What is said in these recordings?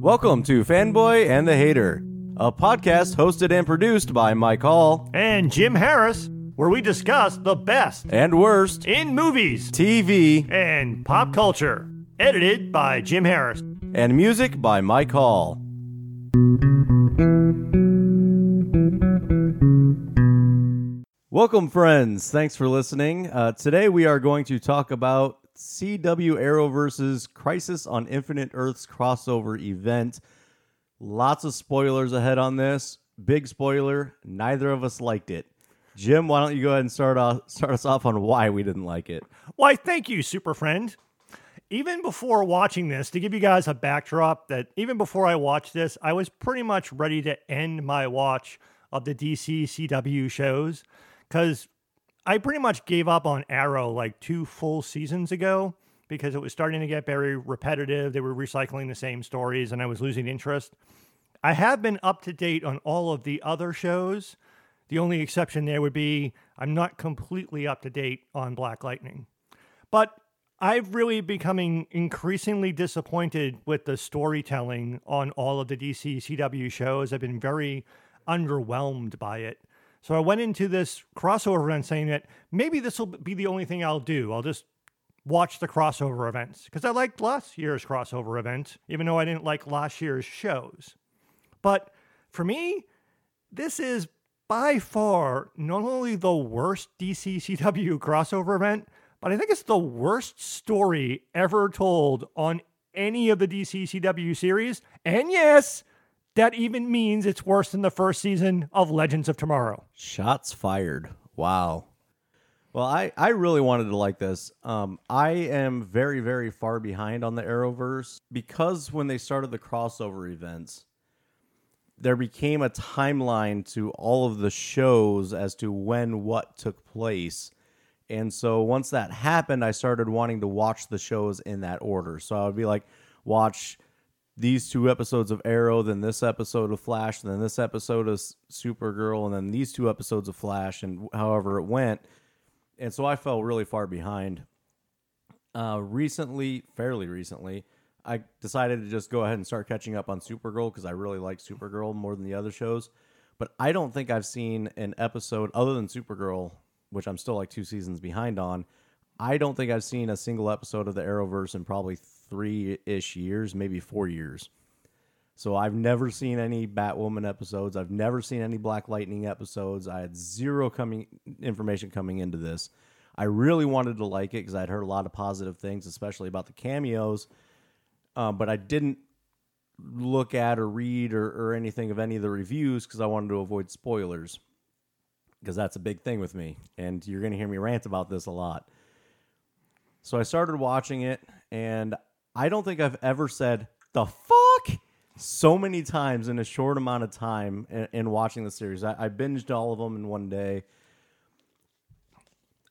Welcome to Fanboy and the Hater, a podcast hosted and produced by Mike Hall and Jim Harris, where we discuss the best and worst in movies, TV, and pop culture. Edited by Jim Harris. And music by Mike Hall. Welcome, friends. Thanks for listening. Uh, today we are going to talk about CW Arrowverse's Crisis on Infinite Earths crossover event. Lots of spoilers ahead on this. Big spoiler: neither of us liked it. Jim, why don't you go ahead and start off start us off on why we didn't like it? Why, thank you, super friend. Even before watching this, to give you guys a backdrop, that even before I watched this, I was pretty much ready to end my watch of the DC CW shows because I pretty much gave up on Arrow like two full seasons ago because it was starting to get very repetitive. They were recycling the same stories and I was losing interest. I have been up to date on all of the other shows. The only exception there would be I'm not completely up to date on Black Lightning. But I've really becoming increasingly disappointed with the storytelling on all of the DC CW shows. I've been very underwhelmed by it. So I went into this crossover event saying that maybe this will be the only thing I'll do. I'll just watch the crossover events because I liked last year's crossover event, even though I didn't like last year's shows. But for me, this is by far not only the worst DC CW crossover event, but I think it's the worst story ever told on any of the DC CW series. And yes, that even means it's worse than the first season of Legends of Tomorrow. Shots fired. Wow. Well, I, I really wanted to like this. Um, I am very, very far behind on the Arrowverse because when they started the crossover events, there became a timeline to all of the shows as to when what took place. And so once that happened, I started wanting to watch the shows in that order. So I would be like, watch these two episodes of Arrow, then this episode of Flash, then this episode of Supergirl, and then these two episodes of Flash, and however it went. And so I fell really far behind. Uh, recently, fairly recently, I decided to just go ahead and start catching up on Supergirl because I really like Supergirl more than the other shows. But I don't think I've seen an episode other than Supergirl, which I'm still like two seasons behind on. I don't think I've seen a single episode of the Arrowverse in probably three ish years, maybe four years. So I've never seen any Batwoman episodes. I've never seen any Black Lightning episodes. I had zero coming information coming into this. I really wanted to like it because I'd heard a lot of positive things, especially about the cameos. Um, but I didn't look at or read or, or anything of any of the reviews because I wanted to avoid spoilers because that's a big thing with me. And you're going to hear me rant about this a lot. So I started watching it, and I don't think I've ever said the fuck so many times in a short amount of time in, in watching the series. I, I, binged all of them in one day.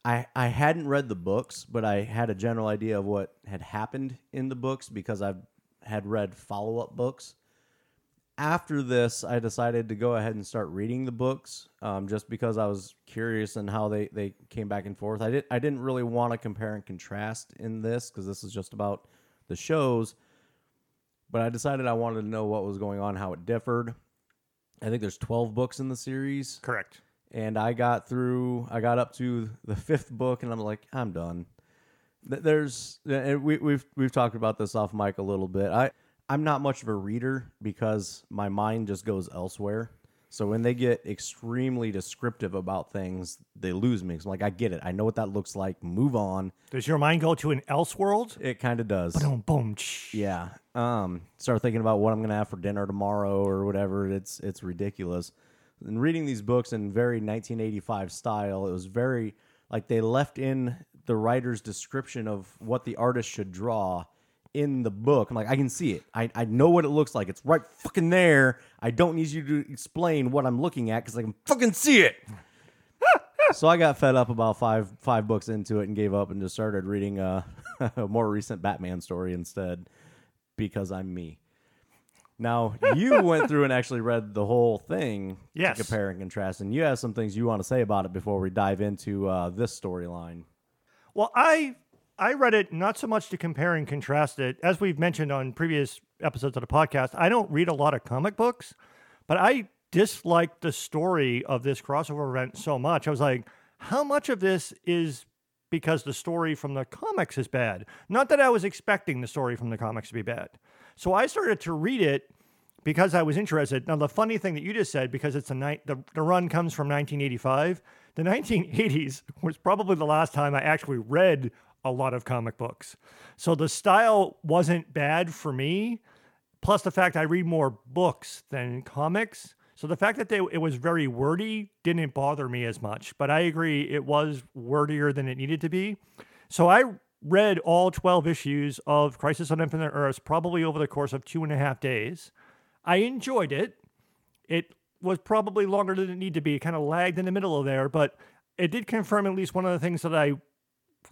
I I hadn't read the books, but I had a general idea of what had happened in the books because I've had read follow up books. After this, I decided to go ahead and start reading the books, um, just because I was curious in how they, they came back and forth. I did I didn't really want to compare and contrast in this because this is just about the shows. But I decided I wanted to know what was going on, how it differed. I think there's 12 books in the series. Correct. And I got through, I got up to the fifth book, and I'm like, I'm done. There's, we, we've we've talked about this off mic a little bit. I I'm not much of a reader because my mind just goes elsewhere. So when they get extremely descriptive about things, they lose me. I'm like, I get it. I know what that looks like. Move on. Does your mind go to an else world? It kind of does. Boom, boom. Yeah. Um. Start thinking about what I'm gonna have for dinner tomorrow or whatever. It's it's ridiculous. And reading these books in very 1985 style, it was very like they left in the writer's description of what the artist should draw in the book. I'm like, I can see it. I, I know what it looks like. It's right fucking there. I don't need you to explain what I'm looking at because I can fucking see it. so I got fed up about five five books into it and gave up and just started reading uh, a more recent Batman story instead because I'm me. Now you went through and actually read the whole thing Yes. to compare and contrast, and you have some things you want to say about it before we dive into uh, this storyline. Well, I I read it not so much to compare and contrast it, as we've mentioned on previous episodes of the podcast. I don't read a lot of comic books, but I disliked the story of this crossover event so much. I was like, how much of this is because the story from the comics is bad? Not that I was expecting the story from the comics to be bad. So I started to read it because I was interested. Now, the funny thing that you just said, because it's a night, the, the run comes from 1985. The 1980s was probably the last time I actually read a lot of comic books. So the style wasn't bad for me. Plus, the fact I read more books than comics. So the fact that they, it was very wordy didn't bother me as much. But I agree, it was wordier than it needed to be. So I read all 12 issues of Crisis on Infinite Earths probably over the course of two and a half days. I enjoyed it. It was probably longer than it needed to be. It kind of lagged in the middle of there, but it did confirm at least one of the things that I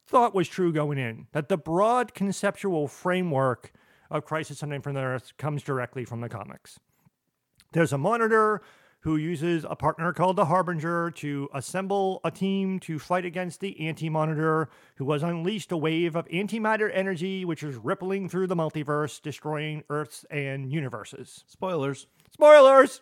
thought was true going in that the broad conceptual framework of Crisis on Infinite Earths comes directly from the comics. There's a monitor who uses a partner called the Harbinger to assemble a team to fight against the Anti Monitor, who has unleashed a wave of antimatter energy which is rippling through the multiverse, destroying Earths and universes. Spoilers. Spoilers.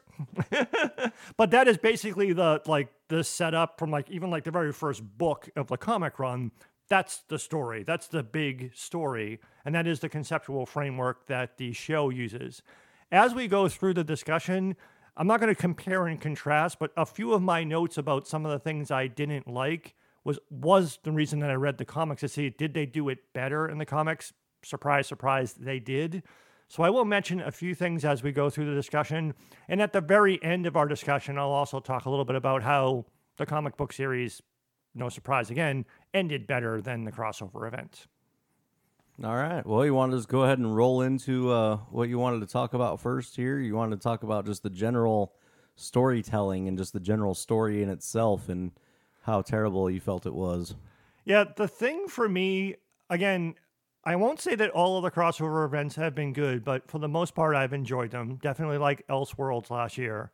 but that is basically the like the setup from like even like the very first book of the comic run. That's the story. That's the big story, and that is the conceptual framework that the show uses. As we go through the discussion, I'm not going to compare and contrast, but a few of my notes about some of the things I didn't like was was the reason that I read the comics to see did they do it better in the comics? Surprise, surprise, they did. So I will mention a few things as we go through the discussion, and at the very end of our discussion, I'll also talk a little bit about how the comic book series, no surprise again, ended better than the crossover event. All right. Well, you want to just go ahead and roll into uh, what you wanted to talk about first here? You wanted to talk about just the general storytelling and just the general story in itself and how terrible you felt it was. Yeah, the thing for me, again, I won't say that all of the crossover events have been good, but for the most part, I've enjoyed them. Definitely like Elseworlds last year.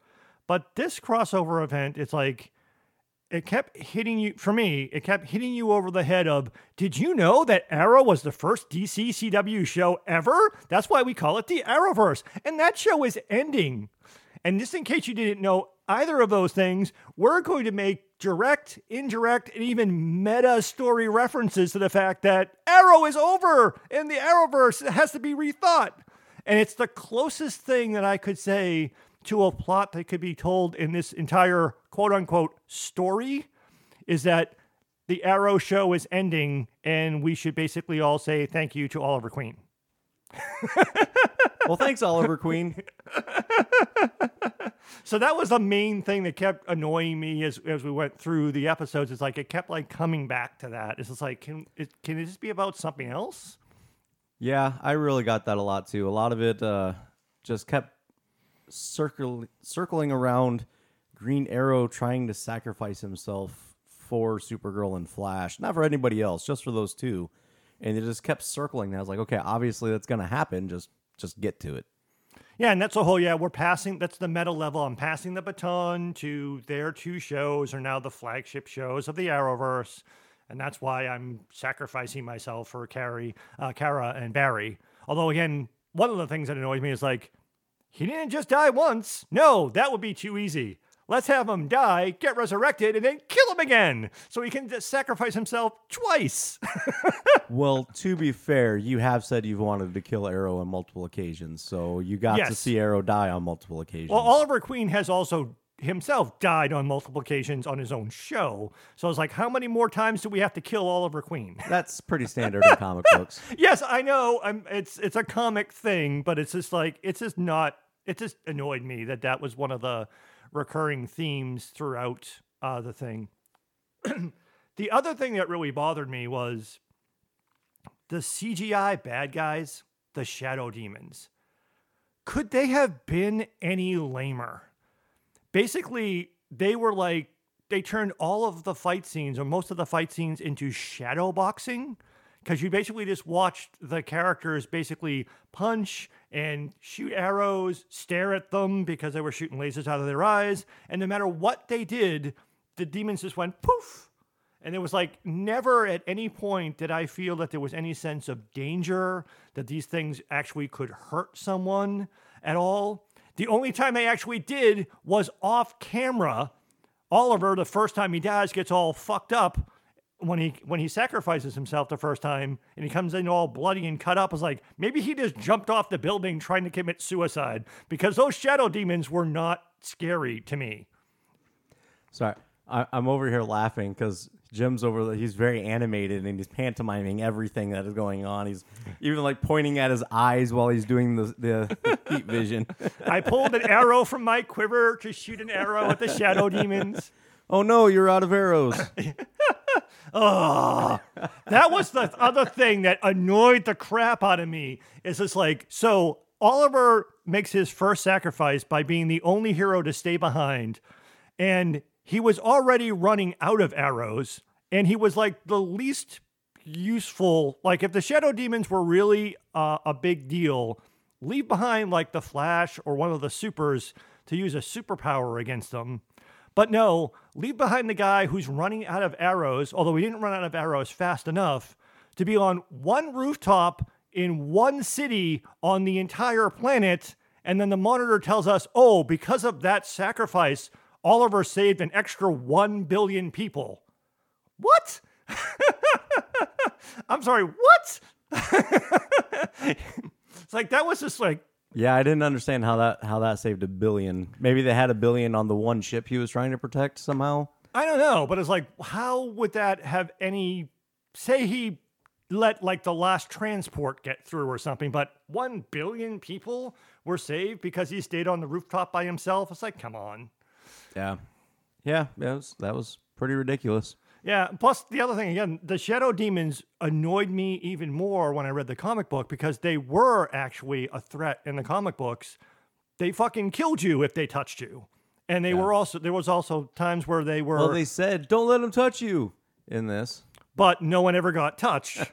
But this crossover event, it's like, it kept hitting you, for me, it kept hitting you over the head of, did you know that Arrow was the first DC CW show ever? That's why we call it the Arrowverse. And that show is ending. And just in case you didn't know either of those things, we're going to make direct, indirect, and even meta story references to the fact that Arrow is over and the Arrowverse has to be rethought. And it's the closest thing that I could say to a plot that could be told in this entire quote unquote story is that the Arrow show is ending and we should basically all say thank you to Oliver Queen. Well, thanks, Oliver Queen. So that was the main thing that kept annoying me as, as we went through the episodes. It's like it kept like coming back to that. It's just like, can it can it just be about something else? Yeah, I really got that a lot too. A lot of it uh, just kept circle, circling around Green Arrow trying to sacrifice himself for Supergirl and Flash, not for anybody else, just for those two. And it just kept circling. I was like, okay, obviously that's going to happen. Just, just get to it. Yeah, and that's a whole yeah, we're passing that's the meta level. I'm passing the baton to their two shows are now the flagship shows of the Arrowverse. And that's why I'm sacrificing myself for Carrie, uh, Kara and Barry. Although again, one of the things that annoys me is like, he didn't just die once. No, that would be too easy. Let's have him die, get resurrected, and then kill him again. So he can just sacrifice himself twice. Well, to be fair, you have said you've wanted to kill Arrow on multiple occasions, so you got to see Arrow die on multiple occasions. Well, Oliver Queen has also himself died on multiple occasions on his own show. So it's like, how many more times do we have to kill Oliver Queen? That's pretty standard in comic books. yes, I know. I'm, it's it's a comic thing, but it's just like it's just not. It just annoyed me that that was one of the recurring themes throughout uh, the thing. the other thing that really bothered me was the CGI bad guys, the Shadow Demons. Could they have been any lamer? Basically, they were like they turned all of the fight scenes or most of the fight scenes into shadow boxing because you basically just watched the characters basically punch and shoot arrows, stare at them because they were shooting lasers out of their eyes, and no matter what they did, the demons just went poof. And it was like never at any point did I feel that there was any sense of danger, that these things actually could hurt someone at all. The only time they actually did was off camera. Oliver, the first time he dies, gets all fucked up when he when he sacrifices himself the first time and he comes in all bloody and cut up. I was like, maybe he just jumped off the building trying to commit suicide because those shadow demons were not scary to me. Sorry, I, I'm over here laughing because Jim's over. there. He's very animated and he's pantomiming everything that is going on. He's even like pointing at his eyes while he's doing the the heat vision. I pulled an arrow from my quiver to shoot an arrow at the shadow demons. oh no, you're out of arrows. Oh, that was the other thing that annoyed the crap out of me. Is it's like so Oliver makes his first sacrifice by being the only hero to stay behind, and he was already running out of arrows, and he was like the least useful. Like if the shadow demons were really uh, a big deal, leave behind like the Flash or one of the supers to use a superpower against them. But no, leave behind the guy who's running out of arrows, although he didn't run out of arrows fast enough to be on one rooftop in one city on the entire planet. And then the monitor tells us, oh, because of that sacrifice, Oliver saved an extra 1 billion people. What? I'm sorry, what? it's like that was just like yeah, I didn't understand how that how that saved a billion. Maybe they had a billion on the one ship he was trying to protect somehow. I don't know, but it's like, how would that have any? Say he let like the last transport get through or something, but one billion people were saved because he stayed on the rooftop by himself. It's like, come on. Yeah, yeah, that was that was pretty ridiculous. Yeah. Plus, the other thing again, the shadow demons annoyed me even more when I read the comic book because they were actually a threat in the comic books. They fucking killed you if they touched you, and they were also there was also times where they were, Well, they said don't let them touch you in this. but no one ever got touched.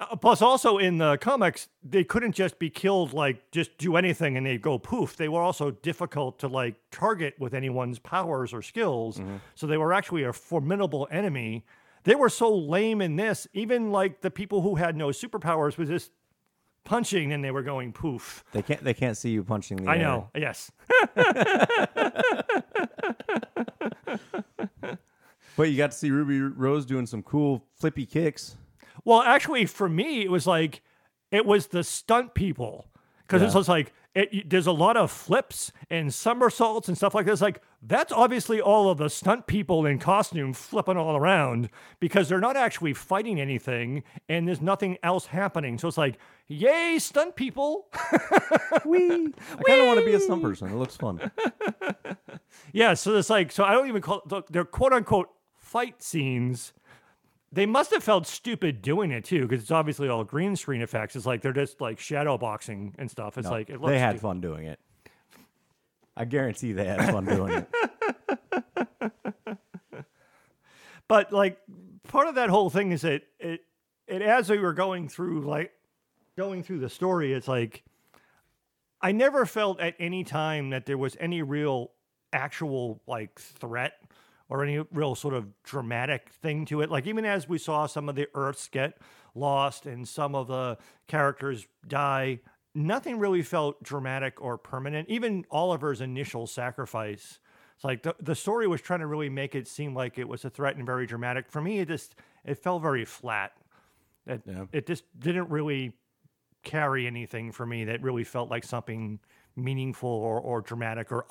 Uh, Plus, also in the comics, they couldn't just be killed like just do anything and they go poof. They were also difficult to like target with anyone's powers or skills. So they were actually a formidable enemy. They were so lame in this, even like the people who had no superpowers was just punching and they were going poof. They can't they can't see you punching the I air. know, yes. But you got to see Ruby Rose doing some cool flippy kicks. Well, actually, for me, it was like it was the stunt people because it's Yeah. just like it, there's a lot of flips and somersaults and stuff like this. Like that's obviously all of the stunt people in costume flipping all around because they're not actually fighting anything and there's nothing else happening. So it's like, yay, stunt people! Wee. I kind of want to be a stunt person. It looks fun. yeah. So it's like, so I don't even call they're quote unquote fight scenes. They must have felt stupid doing it too, because it's obviously all green screen effects. It's like they're just like shadow boxing and stuff. It's like it looks they had stupid. fun doing it. I guarantee they had fun doing it. But like part of that whole thing is that it it as we were going through like going through the story, it's like I never felt at any time that there was any real actual like threat or any real sort of dramatic thing to it. Like even as we saw some of the Earths get lost and some of the characters die, nothing really felt dramatic or permanent. Even Oliver's initial sacrifice. It's like the, the story was trying to really make it seem like it was a threat and very dramatic. For me, it just it felt very flat. It, Yeah. it just didn't really carry anything for me that really felt like something meaningful or, or dramatic or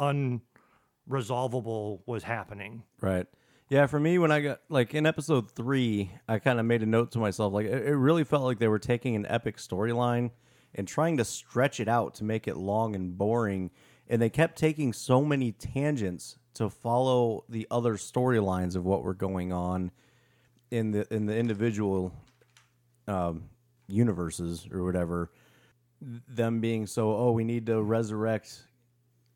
unresolvable was happening. Right. Yeah, for me, when I got like in episode three, I kind of made a note to myself. Like, it, it really felt like they were taking an epic storyline and trying to stretch it out to make it long and boring. And they kept taking so many tangents to follow the other storylines of what were going on in the in the individual um, universes or whatever. Them being so, oh, we need to resurrect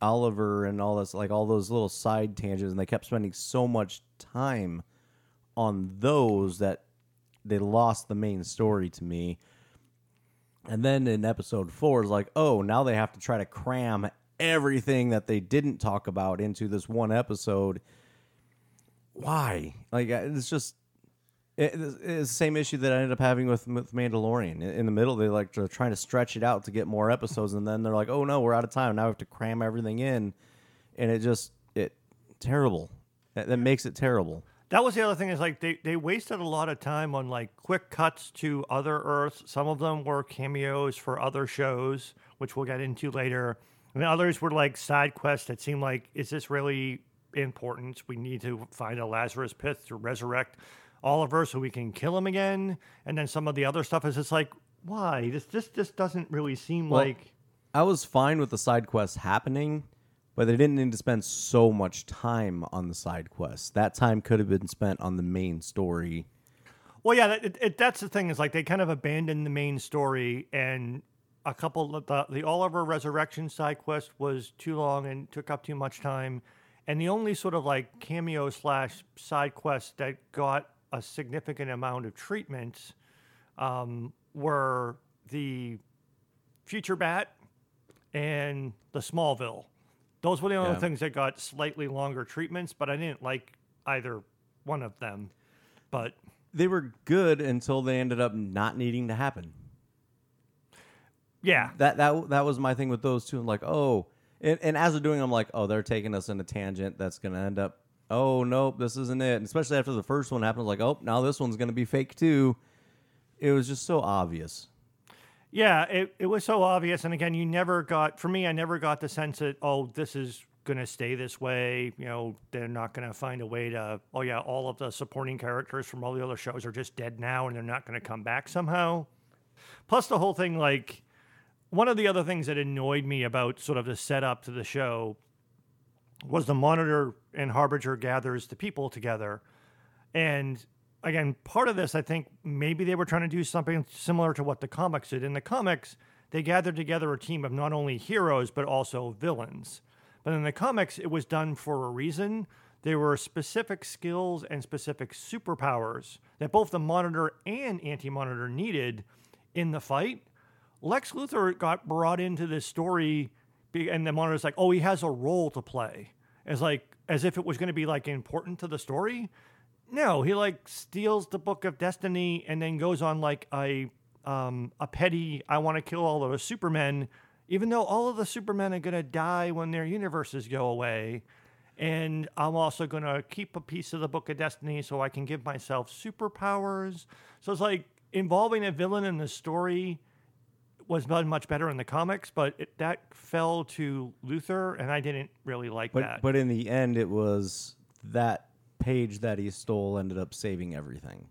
Oliver and all this, like all those little side tangents, and they kept spending so much time on those that they lost the main story to me. And then in episode four, it's like, oh, now they have to try to cram everything that they didn't talk about into this one episode. Why? Like, it's just. It- It's the same issue that I ended up having with, with Mandalorian. In- In the middle, they like they're trying to stretch it out to get more episodes, and then they're like, "Oh no, we're out of time. Now we have to cram everything in," and it just it terrible. That, that makes it terrible. That was the other thing is like they, they wasted a lot of time on like quick cuts to other Earths. Some of them were cameos for other shows, which we'll get into later. And others were like side quests that seemed like, is this really important? We need to find a Lazarus pit to resurrect Oliver so we can kill him again. And then some of the other stuff is just like, why? This this just doesn't really seem Well, like I was fine with the side quests happening, but they didn't need to spend so much time on the side quests. That time could have been spent on the main story. Well, yeah, it, it, that's the thing is like they kind of abandoned the main story, and a couple of the the Oliver resurrection side quest was too long and took up too much time, and the only sort of like cameo slash side quest that got a significant amount of treatment um, were the Future Bat and the Smallville. Those were the only Yeah. things that got slightly longer treatments, but I didn't like either one of them. But They were good until they ended up not needing to happen. yeah, That that that was my thing with those two. I'm like, oh, and, and as they're doing, I'm like, oh, they're taking us in a tangent that's gonna end up. Oh nope, this isn't it. And especially after the first one happened, like, oh, now this one's gonna be fake too. It was just so obvious. Yeah, it, it was so obvious. And again, you never got, for me, I never got the sense that, oh, this is to stay this way. You know, they're not to find a way to, oh, yeah, all of the supporting characters from all the other shows are just dead now and they're not to come back somehow. Plus, the whole thing, like, one of the other things that annoyed me about sort of the setup to the show was the monitor and harbinger gathers the people together. And again part of this i think maybe they were trying to do something similar to what the comics did. In the comics they gathered together a team of not only heroes but also villains. But in the comics it was done for a reason. There were specific skills and specific superpowers that both the monitor and anti-monitor needed in the fight. Lex Luthor got brought into this story, and the monitor's like, "Oh, he has a role to play," It's like as if it was going to be like important to the story. No, he like steals the Book of Destiny and then goes on like a um, a petty "I want to kill all of the Supermen," even though all of the Supermen are going to die when their universes go away. And I'm also going to keep a piece of the Book of Destiny so I can give myself superpowers. So it's like involving a villain in the story was done much better in the comics, but it, that fell to Luthor, and I didn't really like But that. but in the end, it was that page that he stole ended up saving everything.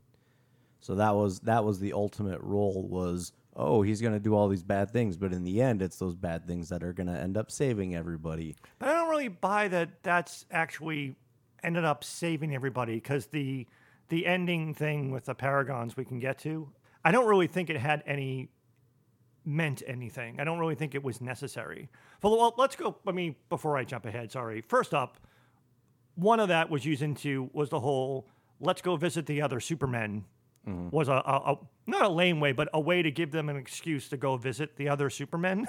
So that was that was the ultimate role was oh he's gonna do all these bad things, but in the end, it's those bad things that are gonna end up saving everybody. But I don't really buy that. That's actually ended up saving everybody because the the ending thing with the paragons we can get to. I don't really think it had any meant anything. I don't really think it was necessary. Well, well let's go. I mean, before I jump ahead, sorry. First up, one of that was used into was the whole let's go visit the other Supermen. Mm-hmm. Was a, a, a not a lame way, but a way to give them an excuse to go visit the other Supermen.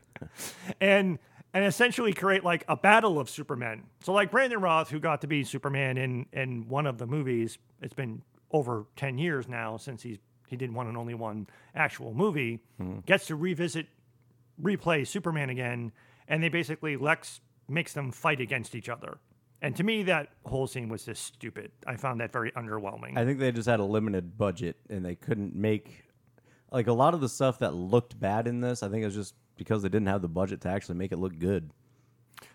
and and essentially create like a battle of Supermen. So like Brandon Routh, who got to be Superman in in one of the movies, it's been over ten years now since he's he did one and only one actual movie, mm-hmm. gets to revisit, replay Superman again, and they basically Lex makes them fight against each other. And to me, that whole scene was just stupid. I found that very underwhelming. I think they just had a limited budget and they couldn't make like a lot of the stuff that looked bad in this. I think it was just because they didn't have the budget to actually make it look good.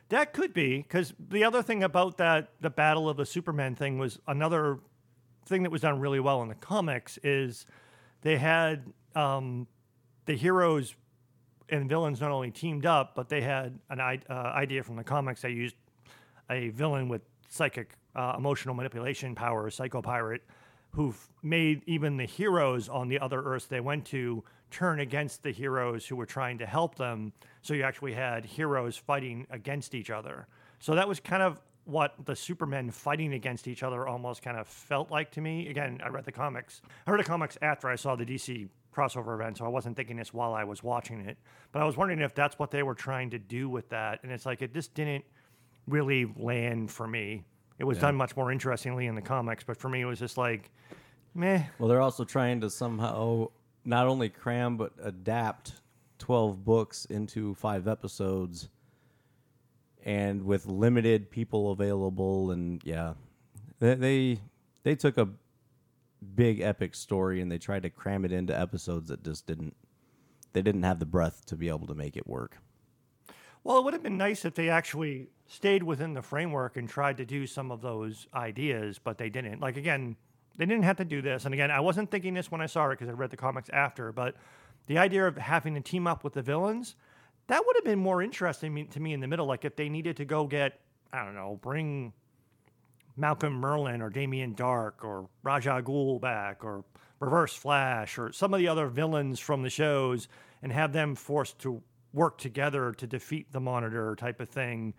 That could be because the other thing about that, the Battle of the Superman thing, was another thing that was done really well in the comics is they had um, the heroes and villains not only teamed up, but they had an uh, idea from the comics. They used a villain with psychic uh, emotional manipulation powers, Psycho Pirate, who've made even the heroes on the other Earths they went to turn against the heroes who were trying to help them. So you actually had heroes fighting against each other. So that was kind of what the Supermen fighting against each other almost kind of felt like to me. Again, I read the comics. I read the comics after I saw the DC crossover event, so I wasn't thinking this while I was watching it. But I was wondering if that's what they were trying to do with that. And it's like it just didn't really land for me. It was done much more interestingly in the comics, but for me it was just like meh. Well, they're also trying to somehow not only cram but adapt 12 books into 5 episodes and with limited people available and yeah. They they, they took a big epic story and they tried to cram it into episodes that just didn't they didn't have the breath to be able to make it work. Well, it would have been nice if they actually stayed within the framework and tried to do some of those ideas, but they didn't. Like again, they didn't have to do this. And again, I wasn't thinking this when I saw it because I read the comics after, but the idea of having to team up with the villains, that would have been more interesting to me in the middle. Like if they needed to go get, I don't know, bring Malcolm Merlyn or Damien Darhk or Ra's al Ghul back or Reverse Flash or some of the other villains from the shows and have them forced to work together to defeat the Monitor type of thing.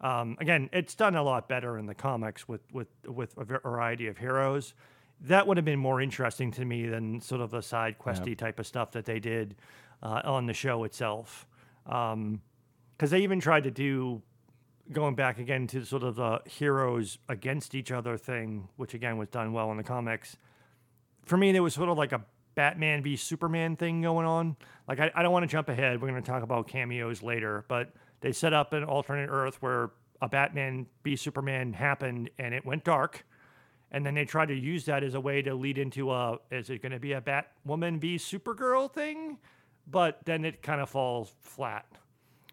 Um, again, it's done a lot better in the comics with with with a variety of heroes. That would have been more interesting to me than sort of the side questy type of stuff that they did uh, on the show itself. Um, because they even tried to do going back again to sort of the heroes against each other thing, which again was done well in the comics. For me, there was sort of like a Batman v Superman thing going on. Like, I, I don't want to jump ahead. We're going to talk about cameos later, but they set up an alternate Earth where a Batman v Superman happened and it went dark. And then they tried to use that as a way to lead into a is it going to be a Batwoman v Supergirl thing? But then it kind of falls flat.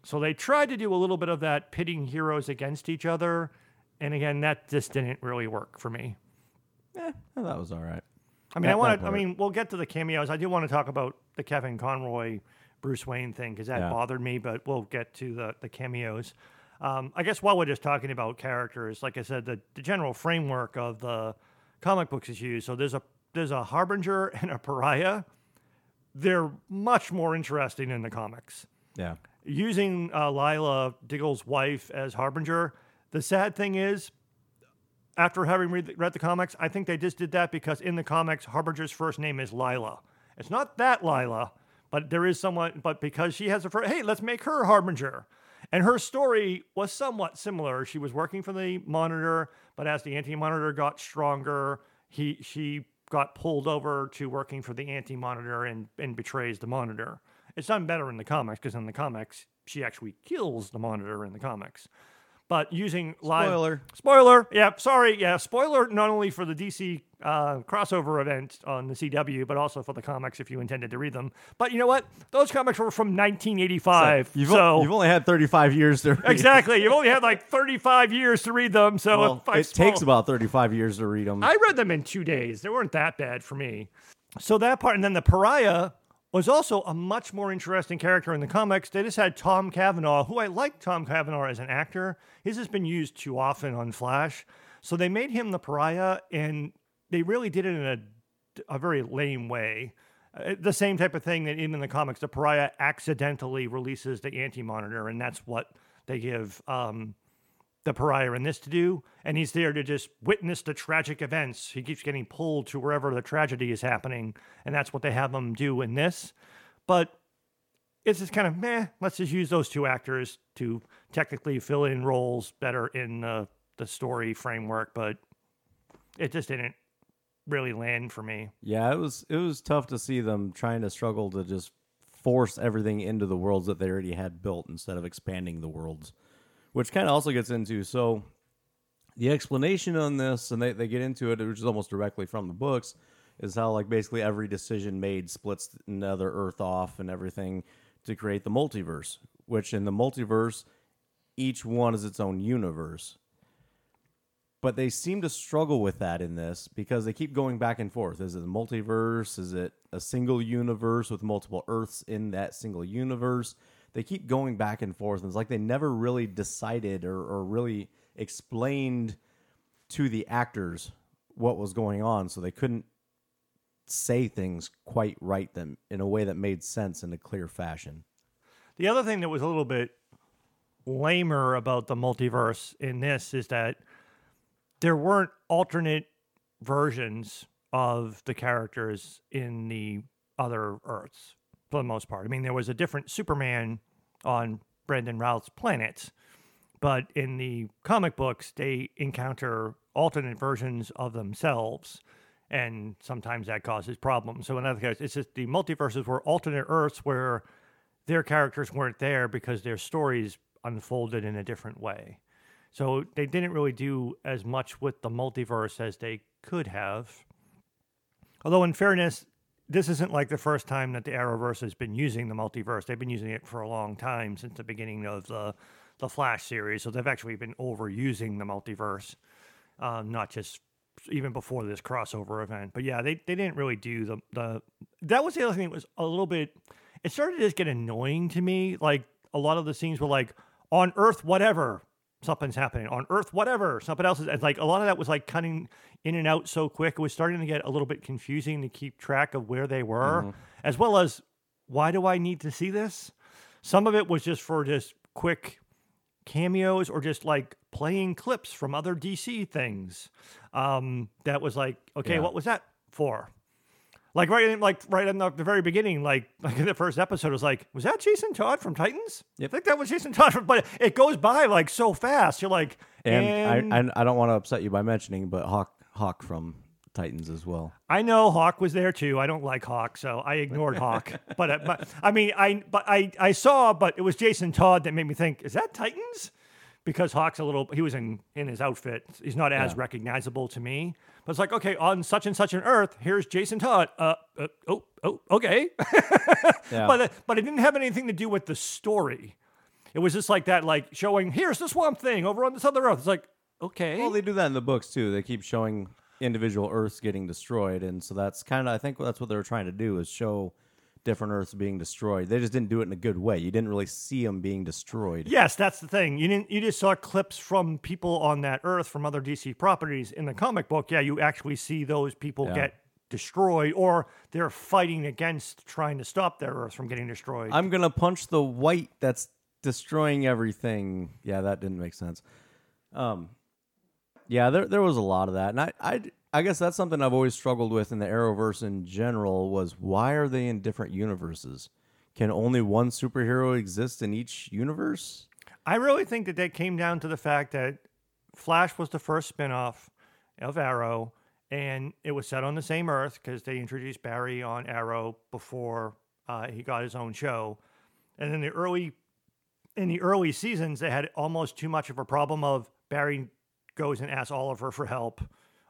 So they tried to do a little bit of that pitting heroes against each other. And again, that just didn't really work for me. Eh, that was all right. I mean, That- I want to, I mean, we'll get to the cameos. I do want to talk about the Kevin Conroy, Bruce Wayne thing because that Yeah. bothered me. But we'll get to the the cameos. Um, I guess while we're just talking about characters, like I said, the, the general framework of the comic books is used. So there's a there's a harbinger and a pariah. They're much more interesting in the comics Yeah. using uh, Lyla Diggle's wife as Harbinger. The sad thing is, after having read the, read the comics, I think they just did that because in the comics, Harbinger's first name is Lyla. It's not that Lyla, but there is someone. But because she has a first, hey, let's make her Harbinger. And her story was somewhat similar. She was working for the Monitor, but as the Anti-Monitor got stronger, he she got pulled over to working for the Anti-Monitor and and betrays the Monitor. It's done better in the comics because in the comics she actually kills the Monitor in the comics. But using live Spoiler. Spoiler. Yeah, sorry. Yeah, spoiler not only for the DC uh, crossover event on the CW, but also for the comics if you intended to read them. But you know what? Those comics were from 1985. You've, so you've only had 35 years to read. exactly, you've only had like 35 years to read them. So Well, it takes about 35 years to read them. I read them in two days. They weren't that bad for me. So that part, and then the pariah was also a much more interesting character in the comics. They just had Tom Cavanagh, who I like Tom Cavanagh as an actor. His has been used too often on Flash. So they made him the pariah, and they really did it in a, a very lame way. Uh, the same type of thing that even in the comics, the pariah accidentally releases the anti monitor, and that's what they give um, the pariah in this to do, and he's there to just witness the tragic events. He keeps getting pulled to wherever the tragedy is happening, and that's what they have him do in this. But it's just kind of meh. Let's just use those two actors to technically fill in roles better in the the story framework, but it just didn't really land for me. Yeah, it was it was tough to see them trying to struggle to just force everything into the worlds that they already had built instead of expanding the worlds, which kind of also gets into so the explanation on this, and they, they get into it, which is almost directly from the books, is how like basically every decision made splits another Earth off and everything to create the multiverse. Which in the multiverse, each one is its own universe but they seem to struggle with that in this because they keep going back and forth. Is it a multiverse? Is it a single universe with multiple Earths in that single universe? They keep going back and forth, and it's like they never really decided or, or really explained to the actors what was going on, so they couldn't say things quite right them in a way that made sense in a clear fashion. The other thing that was a little bit lamer about the multiverse in this is that there weren't alternate versions of the characters in the other Earths for the most part. I mean, there was a different Superman on Brandon Routh's planet, but in the comic books, they encounter alternate versions of themselves, and sometimes that causes problems. So in other cases, it's just the multiverses were alternate Earths where their characters weren't there because their stories unfolded in a different way. So they didn't really do as much with the multiverse as they could have. Although, in fairness, this isn't like the first time that the Arrowverse has been using the multiverse. They've been using it for a long time since the beginning of the the Flash series. So they've actually been overusing the multiverse, um, not just even before this crossover event. But yeah, they, they didn't really do the the. That was the other thing that was a little bit. It started to just get annoying to me. Like a lot of the scenes were like on Earth, whatever something's happening on Earth, whatever something else is. Like a lot of that was like cutting in and out so quick. It was starting to get a little bit confusing to keep track of where they were, Mm-hmm. as well as why do I need to see this? Some of it was just for just quick cameos or just like playing clips from other DC things. Um, that was like, okay, Yeah. what was that for? Like right in like right in the, the very beginning, like like in the first episode, it was like, was that Jason Todd from Titans? Yep. I think that was Jason Todd, from, but it goes by like so fast. You're like, And, and, I, and I don't want to upset you by mentioning, but Hawk Hawk from Titans as well. I know Hawk was there too. I don't like Hawk, so I ignored Hawk. But, uh, but I mean, I but I I saw, but it was Jason Todd that made me think, is that Titans? Because Hawk's a little, he was in in his outfit. He's not as Yeah. recognizable to me. But it's like, okay, on such and such an Earth, here's Jason Todd. Uh, uh oh, oh, okay. Yeah. But it- but it didn't have anything to do with the story. It was just like that, like showing here's the Swamp Thing over on this other Earth. It's like, okay, Well, they do that in the books too. They keep showing individual Earths getting destroyed, and so that's kind of I think that's what they were trying to do is show different Earths being destroyed. They just didn't do it in a good way. You didn't really see them being destroyed. Yes, that's the thing. You didn't. You just saw clips from people on that Earth from other DC properties. In the comic book, yeah, you actually see those people Yeah. get destroyed, or they're fighting against trying to stop their Earth from getting destroyed. I'm gonna punch the white that's destroying everything. Yeah, that didn't make sense. Um, yeah, there there was a lot of that, and I I I guess that's something I've always struggled with in the Arrowverse in general was why are they in different universes? Can only one superhero exist in each universe? I really think that that came down to the fact that Flash was the first spinoff of Arrow, and it was set on the same Earth because they introduced Barry on Arrow before uh, he got his own show. And in the early in the early seasons, they had almost too much of a problem of Barry goes and asks Oliver for help.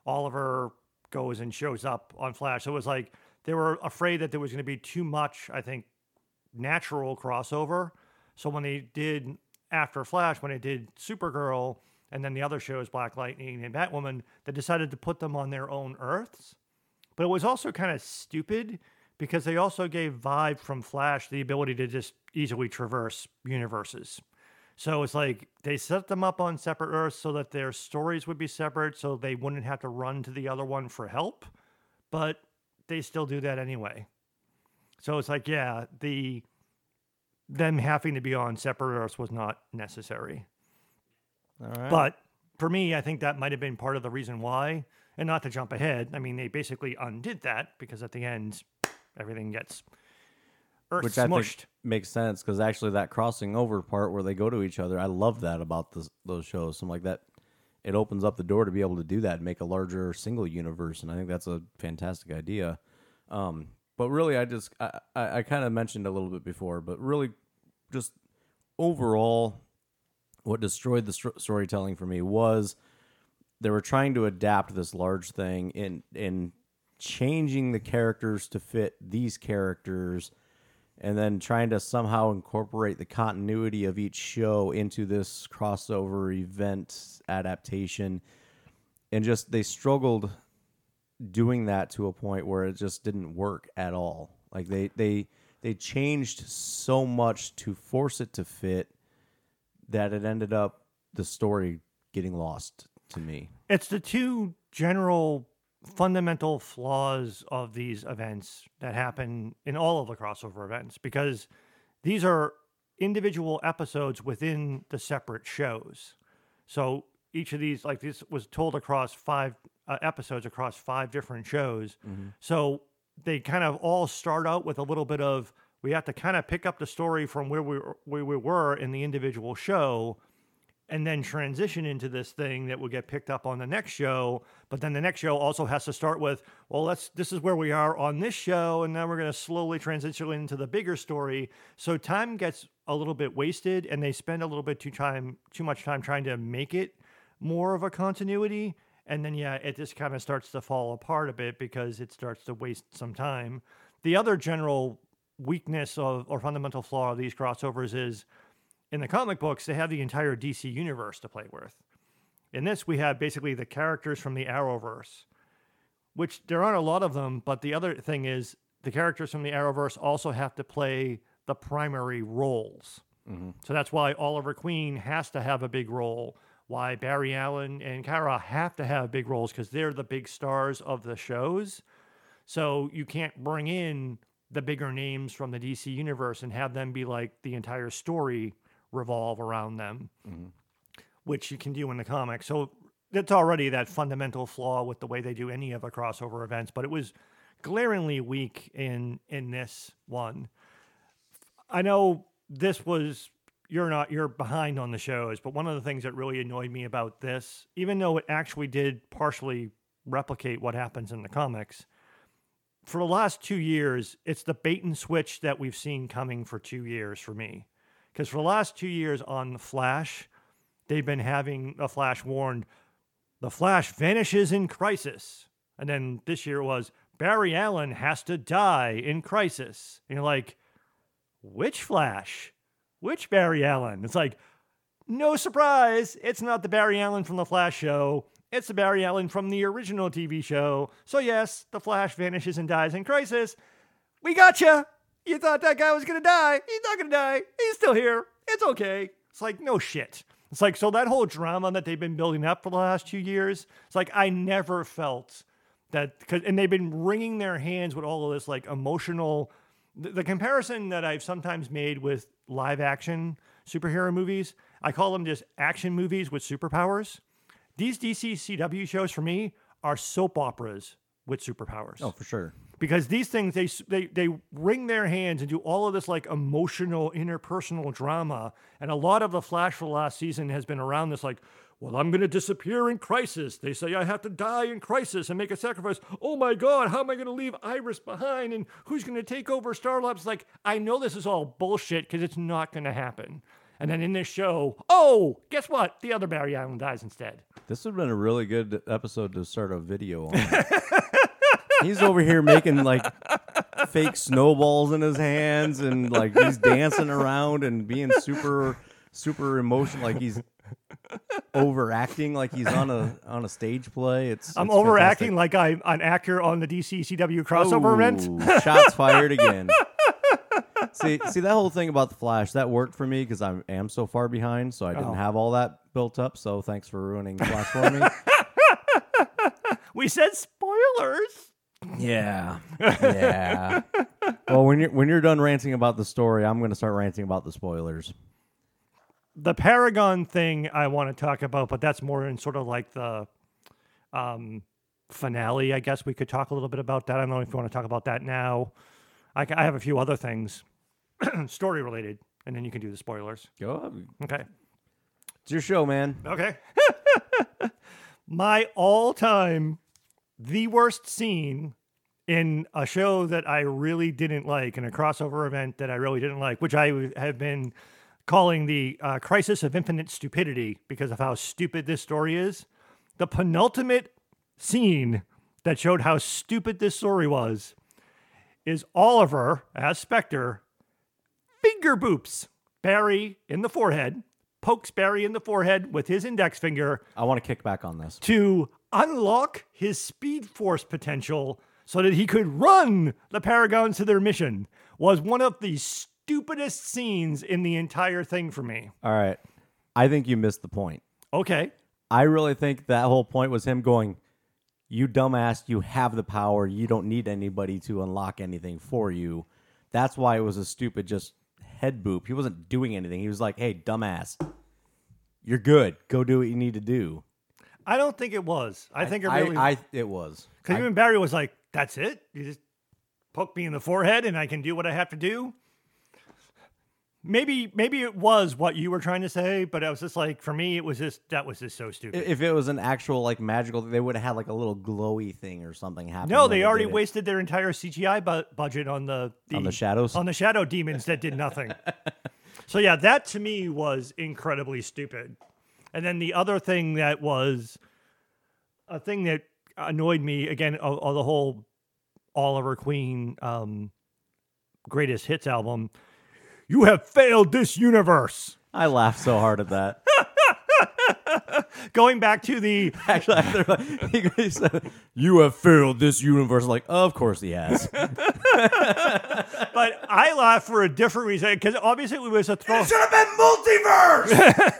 Oliver goes and shows up on Flash. So it was like they were afraid that there was going to be too much, I think, natural crossover. So when they did after Flash, when they did Supergirl and then the other shows, Black Lightning and Batwoman, they decided to put them on their own Earths. But it was also kind of stupid because they also gave Vibe from Flash the ability to just easily traverse universes. So it's like they set them up on separate Earths so that their stories would be separate so they wouldn't have to run to the other one for help. But they still do that anyway. So it's like, yeah, the them having to be on separate Earths was not necessary. All right. But for me, I think that might have been part of the reason why. And not to jump ahead, I mean, they basically undid that because at the end, everything gets earth which I think makes sense because actually that crossing over part where they go to each other, I love that about this, those shows. Something like that, it opens up the door to be able to do that and make a larger single universe, and I think that's a fantastic idea. Um, but really, I just I, I, I kind of mentioned a little bit before, but really, just overall, what destroyed the stro- storytelling for me was they were trying to adapt this large thing in in changing the characters to fit these characters and then trying to somehow incorporate the continuity of each show into this crossover event adaptation. And just they struggled doing that to a point where it just didn't work at all. Like they they they changed so much to force it to fit that it ended up the story getting lost to me. It's the two general fundamental flaws of these events that happen in all of the crossover events because these are individual episodes within the separate shows. So each of these, like this, was told across five uh, episodes across five different shows. So they kind of all start out with a little bit of we have to kind of pick up the story from where we where we were in the individual show and then transition into this thing that will get picked up on the next show. But then the next show also has to start with well let's this is where we are on this show and now we're going to slowly transition into the bigger story. So time gets a little bit wasted and they spend a little bit too time too much time trying to make it more of a continuity. And then yeah it just kind of starts to fall apart a bit because it starts to waste some time. The other general weakness of or fundamental flaw of these crossovers is in the comic books they have the entire dc universe to play with in this we have basically the characters from the arrowverse which there aren't a lot of them but the other thing is the characters from the arrowverse also have to play the primary roles mm-hmm. so that's why Oliver Queen has to have a big role. Why Barry Allen and Kara have to have big roles because they're the big stars of the shows. So you can't bring in the bigger names from the DC universe and have them be like the entire story revolve around them, mm-hmm. which you can do in the comics. So it's already that fundamental flaw with the way they do any of the crossover events, but it was glaringly weak in in this one. I know this was you're not you're behind on the shows, but one of the things that really annoyed me about this, even though it actually did partially replicate what happens in the comics, for the last two years, it's the bait and switch that we've seen coming for two years for me. Because for the last two years on the Flash, they've been having the Flash warned the Flash vanishes in crisis. And then this year was Barry Allen has to die in crisis. And you're like, which Flash? Which Barry Allen? It's like, no surprise, it's not the Barry Allen from the Flash show. It's the Barry Allen from the original TV show. So, yes, the Flash vanishes and dies in crisis. We gotcha. You thought that guy was going to die. He's not going to die. He's still here. It's okay. It's like, no shit. It's like, so that whole drama that they've been building up for the last two years, it's like, I never felt that, cause, and they've been wringing their hands with all of this like emotional. The, the comparison that I've sometimes made with live action superhero movies, I call them just action movies with superpowers. These DC CW shows for me are soap operas with superpowers Oh, for sure. Because these things they they they wring their hands and do all of this like emotional interpersonal drama. And a lot of the flash for the last season has been around this like well i'm going to disappear in crisis. They say i have to die in crisis and make a sacrifice. Oh my god how am i going to leave iris behind? And who's going to take over S.T.A.R. Labs? Like i know this is all bullshit because it's not going to happen. And then in this show oh guess what? The other barry allen dies instead. This would have been a really good episode to start a video on. he's over here making like fake snowballs in his hands and like he's dancing around and being super super emotional like he's overacting like he's on a on a stage play. It's i'm it's overacting fantastic. like i'm an actor on the dc cw crossover event Ooh, Shots fired again. see, see that whole thing about the Flash that worked for me because I am so far behind, so I didn't Oh. have all that built up. So thanks for ruining Flash for me. We said spoilers. Yeah, yeah. Well, when you're when you're done ranting about the story, I'm going to start ranting about the spoilers. The Paragon thing I want to talk about, but that's more in sort of like the um, finale. I guess we could talk a little bit about that. I don't know if you want to talk about that now. I, I have a few other things story related, and then you can do the spoilers. Go. Okay. it's your show, man. Okay. My all time, the worst scene in a show that I really didn't like, in a crossover event that I really didn't like, which I have been calling the uh, Crisis of Infinite Stupidity because of how stupid this story is. The penultimate scene that showed how stupid this story was is Oliver as Spectre finger boops Barry in the forehead, pokes Barry in the forehead with his index finger I want to kick back on this. to unlock his speed force potential so that he could run the Paragons to their mission was one of the stupidest scenes in the entire thing for me. All right, I think you missed the point. Okay. I really think that whole point was him going, you dumbass, you have the power. You don't need anybody to unlock anything for you. That's why it was a stupid just head boop. He wasn't doing anything. He was like, hey, dumbass, you're good. Go do what you need to do. I don't think it was. I, think it I, really I, it was. because even Barry was like, "That's it. You just poke me in the forehead, and I can do what I have to do." Maybe, maybe it was what you were trying to say, but I was just like, for me, it was just that was just so stupid. If it was an actual like magical, they would have had like a little glowy thing or something happen. no, when they already wasted their entire CGI bu- budget on the, on the shadows. on the shadow demons that did nothing. so yeah, that to me was incredibly stupid. And then the other thing that was a thing that annoyed me again of, of the whole Oliver Queen um, greatest hits album. You have failed this universe. I laughed so hard at that. Going back to the Actually, I thought- he, he said, "You have failed this universe." Like, of course he has. but I laugh for a different reason because obviously it was a throw. Should have been multiverse.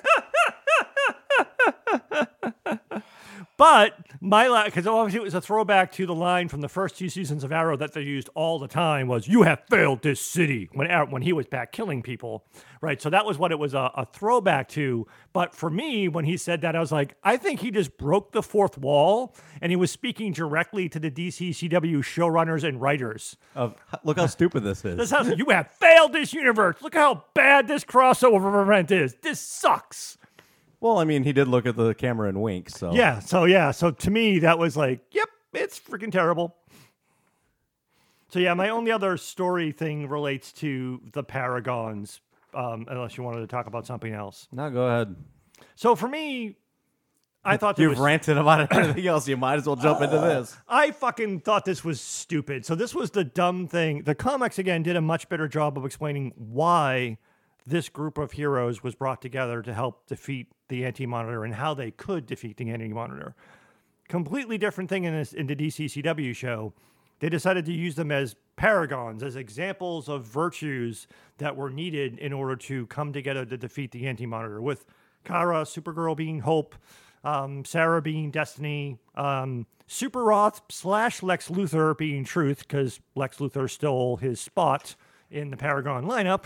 But my laugh because obviously it was a throwback to the line from the first two seasons of Arrow that they used all the time was "You have failed this city" when Ar- when he was back killing people, right? So that was what it was a, a throwback to. But for me, when he said that, I was like, I think he just broke the fourth wall, and he was speaking directly to the DC CW showrunners and writers. of, look how stupid this is. This house, you have failed this universe. Look how bad this crossover event is. This sucks. Well, I mean, he did look at the camera and wink. So Yeah. So yeah. So to me, that was like, yep, it's freaking terrible. So yeah, my only other story thing relates to the Paragons. Um, unless you wanted to talk about something else. No, go ahead. So for me, I thought there You've was, ranted about everything else. You might as well jump into this. I fucking thought this was stupid. So this was the dumb thing. The comics again did a much better job of explaining why this group of heroes was brought together to help defeat the Anti-Monitor and how they could defeat the Anti-Monitor. Completely different thing in this in the DCCW show. They decided to use them as paragons, as examples of virtues that were needed in order to come together to defeat the Anti-Monitor. With Kara, Supergirl being Hope, um, Sara being Destiny, um, Super Routh slash Lex Luthor being Truth, because Lex Luthor stole his spot in the Paragon lineup.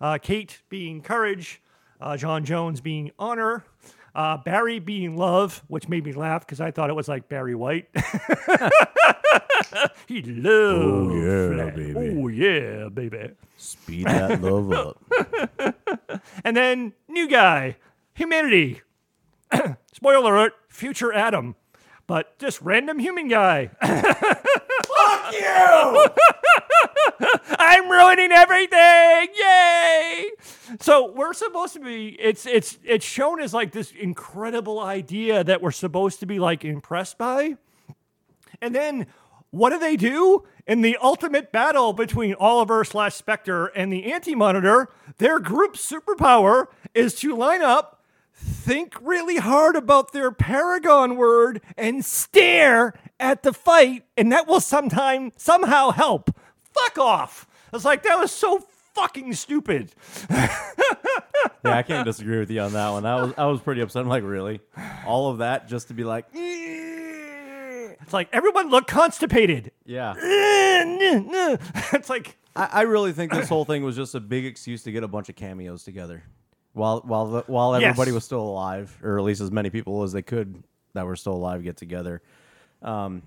Uh, Kate being Courage, uh, J'onn J'onzz being Honor, uh, Barry being Love, which made me laugh because I thought it was like Barry White. he loved Oh, yeah, that. baby. Oh yeah, baby. Speed that love up. And then new guy, humanity. Spoiler alert, future Adam, but just random human guy. Fuck you! I'm ruining everything! Yay! So we're supposed to be. It's it's it's shown as like this incredible idea that we're supposed to be like impressed by, and then what do they do in the ultimate battle between Oliver slash Spectre and the Anti Monitor? Their group superpower is to line up. Think really hard about their paragon word and stare at the fight, and that will sometime somehow help. Fuck off. I was like, that was so fucking stupid. Yeah, I can't disagree with you on that one. That was I was pretty upset. I'm like, really? All of that just to be like, It's like everyone looked constipated. yeah. It's like I, I really think this whole thing was just a big excuse to get a bunch of cameos together, while while the, while everybody Yes. was still alive, or at least as many people as they could that were still alive get together. Um,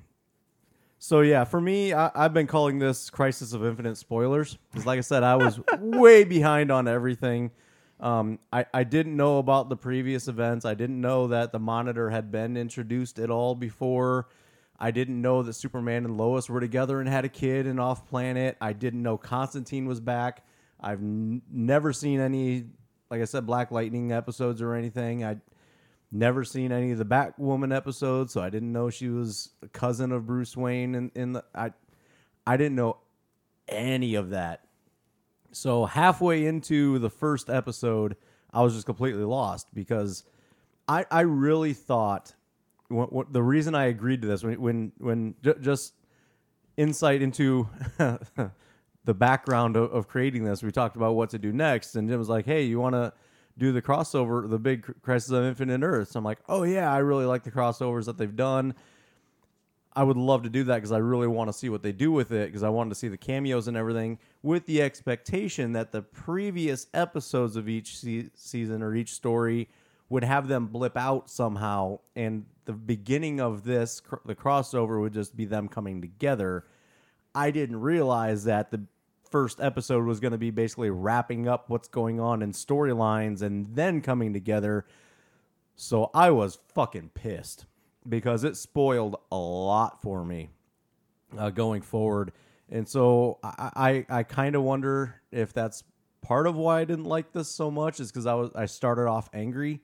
so yeah, for me, I, I've been calling this "Crisis of Infinite Spoilers" because, like I said, I was way behind on everything. Um, I, I didn't know about the previous events. I didn't know that the Monitor had been introduced at all before. I didn't know that Superman and Lois were together and had a kid and off planet. I didn't know Constantine was back. I've n- never seen any, like I said, Black Lightning episodes or anything. I never seen any of the Batwoman episodes, so I didn't know she was a cousin of Bruce Wayne. And in, in the I, I didn't know any of that. So halfway into the first episode, I was just completely lost because I I really thought what, what the reason I agreed to this when when when ju- just insight into the background of, of creating this, we talked about what to do next, and Jim was like, "Hey, you want to do the crossover, the big Crisis of Infinite Earths?" I'm like, "Oh yeah, I really like the crossovers that they've done." I would love to do that because I really want to see what they do with it because I wanted to see the cameos and everything with the expectation that the previous episodes of each se- season or each story would have them blip out somehow and the beginning of this the crossover would just be them coming together. I didn't realize that the first episode was going to be basically wrapping up what's going on in storylines and then coming together. So I was fucking pissed because it spoiled a lot for me uh, going forward. And so I, I, I kind of wonder if that's part of why I didn't like this so much is because I was I started off angry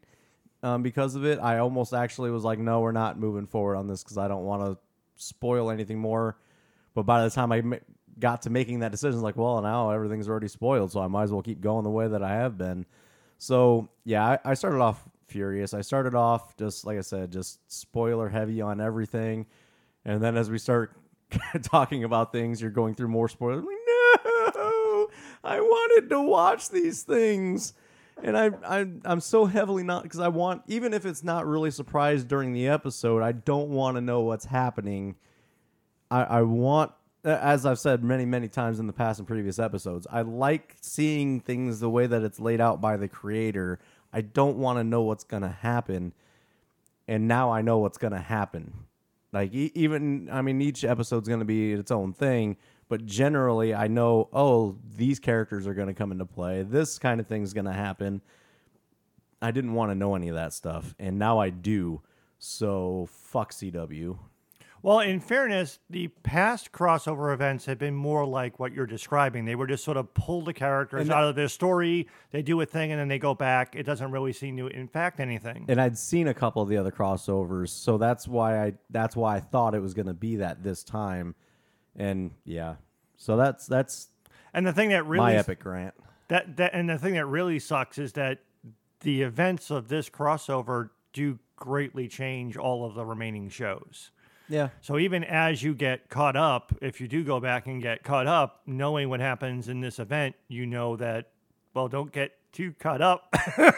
um, because of it. I almost actually was like, no, we're not moving forward on this because I don't want to spoil anything more. But by the time I got to making that decision, like, well, now everything's already spoiled, so I might as well keep going the way that I have been. So yeah, I, I started off furious. I started off just like I said, just spoiler heavy on everything, and then as we start talking about things, you're going through more spoilers. Like, no, I wanted to watch these things. And I, I, I'm so heavily not because I want, even if it's not really surprised during the episode, I don't want to know what's happening. I, I want, as I've said many, many times in the past and previous episodes, I like seeing things the way that it's laid out by the creator. I don't want to know what's going to happen. And now I know what's going to happen. Like, even, I mean, each episode's going to be its own thing, but generally I know, oh, these characters are going to come into play. This kind of thing's going to happen. I didn't want to know any of that stuff. And now I do. So, fuck CW. Well, in fairness, the past crossover events have been more like what you're describing. They were just sort of pull the characters out of their story, they do a thing, and then they go back. It doesn't really seem to impact anything. and I'd seen a couple of the other crossovers, so that's why I that's why I thought it was going to be that this time, and yeah, so that's that's And the thing that really my epic rant. that that and the thing that really sucks is that the events of this crossover do greatly change all of the remaining shows. Yeah, So even as you get caught up, if you do go back and get caught up, knowing what happens in this event, you know that well, don't get too caught up.